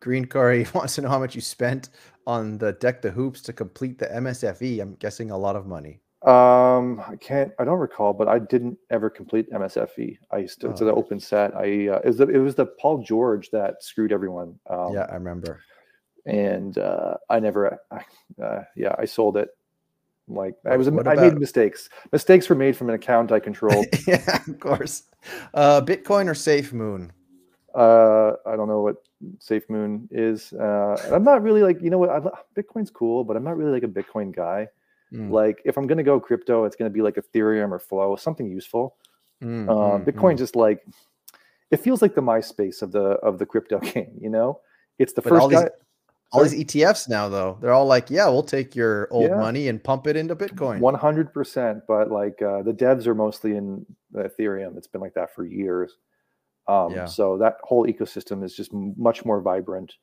Green Curry wants to know how much you spent on the deck the hoops to complete the MSFE. I'm guessing a lot of money. Um, I can't, I don't recall, but I didn't ever complete MSFE. I used to, oh. to the open set. I uh, it was the it was the Paul George that screwed everyone. Um, yeah, I remember. And uh, I never, uh, yeah, I sold it like I was, what I about... made mistakes. Mistakes were made from an account I controlled. yeah, of course. Uh, Bitcoin or SafeMoon? Uh, I don't know what SafeMoon is. Uh, I'm not really like you know what. I, Bitcoin's cool, but I'm not really like a Bitcoin guy. Mm. Like if I'm gonna go crypto, it's gonna be like Ethereum or Flow, something useful. Mm, uh, mm, Bitcoin mm. just like it feels like the MySpace of the of the crypto game. You know, it's the but first guy. These, all these ETFs now, though, they're all like, yeah, we'll take your old yeah. money and pump it into Bitcoin. 100%. But like uh, the devs are mostly in Ethereum. It's been like that for years. Um, yeah. So that whole ecosystem is just much more vibrant.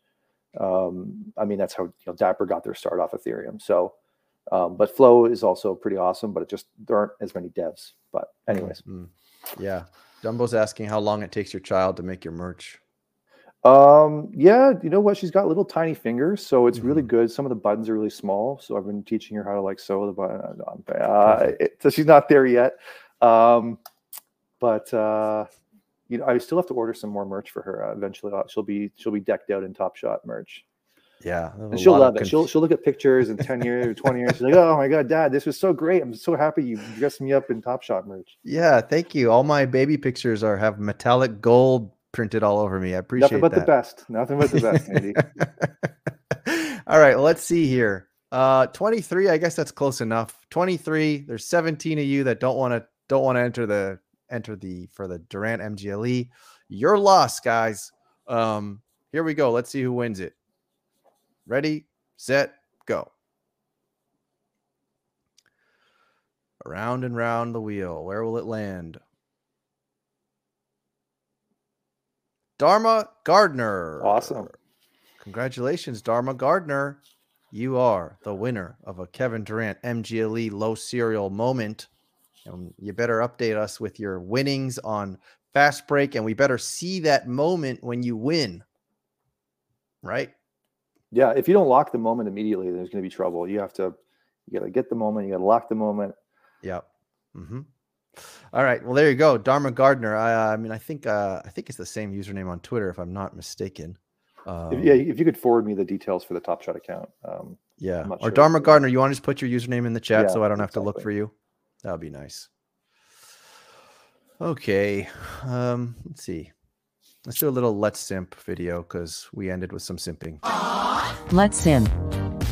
Um, I mean, that's how you know, Dapper got their start off Ethereum. So Um, but Flow is also pretty awesome, but it just there aren't as many devs. But anyways, Mm, yeah. Dumbo's asking how long it takes your child to make your merch. Um, yeah, you know what? She's got little tiny fingers, so it's really Mhm. good. Some of the buttons are really small, so I've been teaching her how to like sew the button. Uh, it- so she's not there yet. Um, but uh, you know, I still have to order some more merch for her. Uh, eventually, Uh, she'll be she'll be decked out in Top Shot merch. Yeah. And she'll love it. conf- She'll she'll look at pictures in 10 years or 20 years. She's like, oh my god, dad, this was so great. I'm so happy you dressed me up in Top Shot merch. yeah. Thank you. All my baby pictures are have metallic gold printed all over me. I appreciate Nothing but that. the best. Nothing but the best, Andy. All right, let's see here. Uh 23, I guess that's close enough. 23, there's 17 of you that don't want to don't want to enter the enter the for the Durant MGLE. Your loss, guys. Um here we go. Let's see who wins it. Ready, set, go. Around and round the wheel. Where will it land? Dharma Gardner. Awesome. Congratulations, Dharma Gardner. You are the winner of a Kevin Durant MGLE low serial moment. And you better update us with your winnings on Fast Break, and we better see that moment when you win. Right? Yeah, if you don't lock the moment immediately, there's going to be trouble. You have to, you got to get the moment. You got to lock the moment. Yep. hmm All right. Well, there you go, Dharma Gardner. I, I mean, I think uh, I think it's the same username on Twitter, if I'm not mistaken. Um, If, yeah, if you could forward me the details for the Top Shot account. Um, Yeah. Or sure. Dharma Gardner, you want to just put your username in the chat Yeah, so I don't have to look for you? That would be nice. Okay. Um, let's see. Let's do a little let's simp video because we ended with some simping. Let's simp.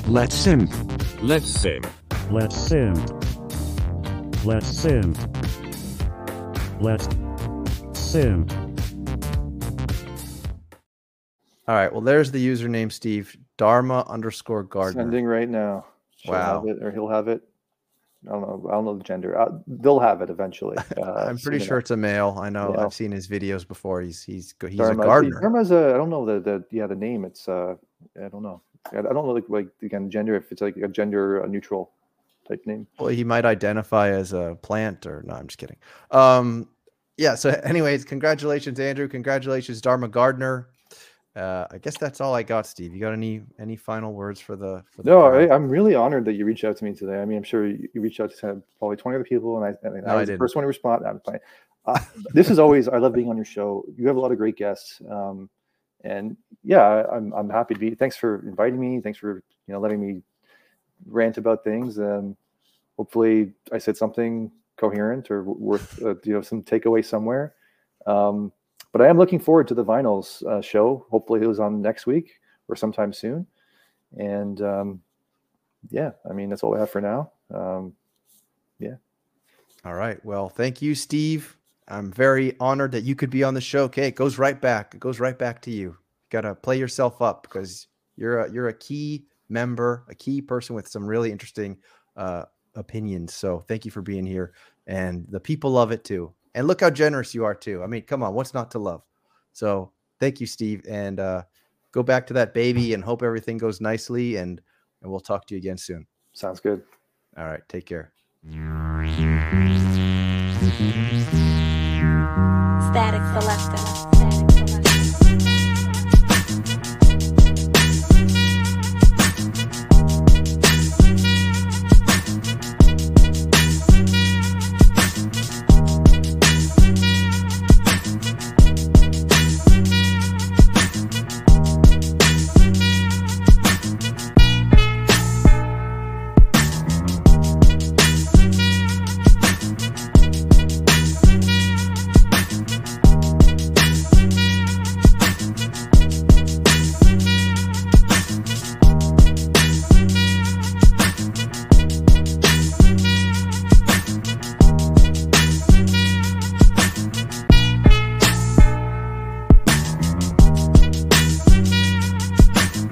Let's simp. Let's simp. Let's simp. Let's simp. Let's sim. All right. Well, there's the username, Steve. Dharma underscore Gardner. sending right now. She'll Wow. have it, or he'll have it. I don't know. I don't know the gender. Uh, they'll have it eventually. Uh, I'm pretty sure enough. it's a male. I know. Yeah. I've seen his videos before. He's he's go- he's Dharma. a See, gardener. Dharma's a. I don't know the the yeah the name. It's uh I don't know. I I don't know like like again gender if it's like a gender uh, neutral type name. Well, he might identify as a plant or no, I'm just kidding. Um, yeah. So, anyways, congratulations, Andrew. Congratulations, Dharma Gardner. Uh, I guess that's all I got, Steve. You got any any final words for the for the No? I, I'm really honored that you reached out to me today. I mean, I'm sure you, you reached out to probably 20 other people, and I, and No, I I was the first one to respond. I'm playing. Uh, this is always I love being on your show. You have a lot of great guests, um, and yeah, I- I'm I'm happy to be. Thanks for inviting me. Thanks for you know letting me rant about things. Um, hopefully, I said something coherent or worth uh, you know some takeaway somewhere. Um, but I am looking forward to the vinyls uh, show. Hopefully, it was on next week or sometime soon. And um, yeah, I mean that's all I have for now. Um, yeah. All right. Well, thank you, Steve. I'm very honored that you could be on the show. Okay, it goes right back. It goes right back to you. You gotta play yourself up because you're a you're a key member, a key person with some really interesting uh, opinions. So thank you for being here, and the people love it too. And look how generous you are too. I mean, come on, what's not to love? So thank you, Steve, and uh, go back to that baby and hope everything goes nicely. And and we'll talk to you again soon. sounds good. All right, take care. Static Selector. Static Selector.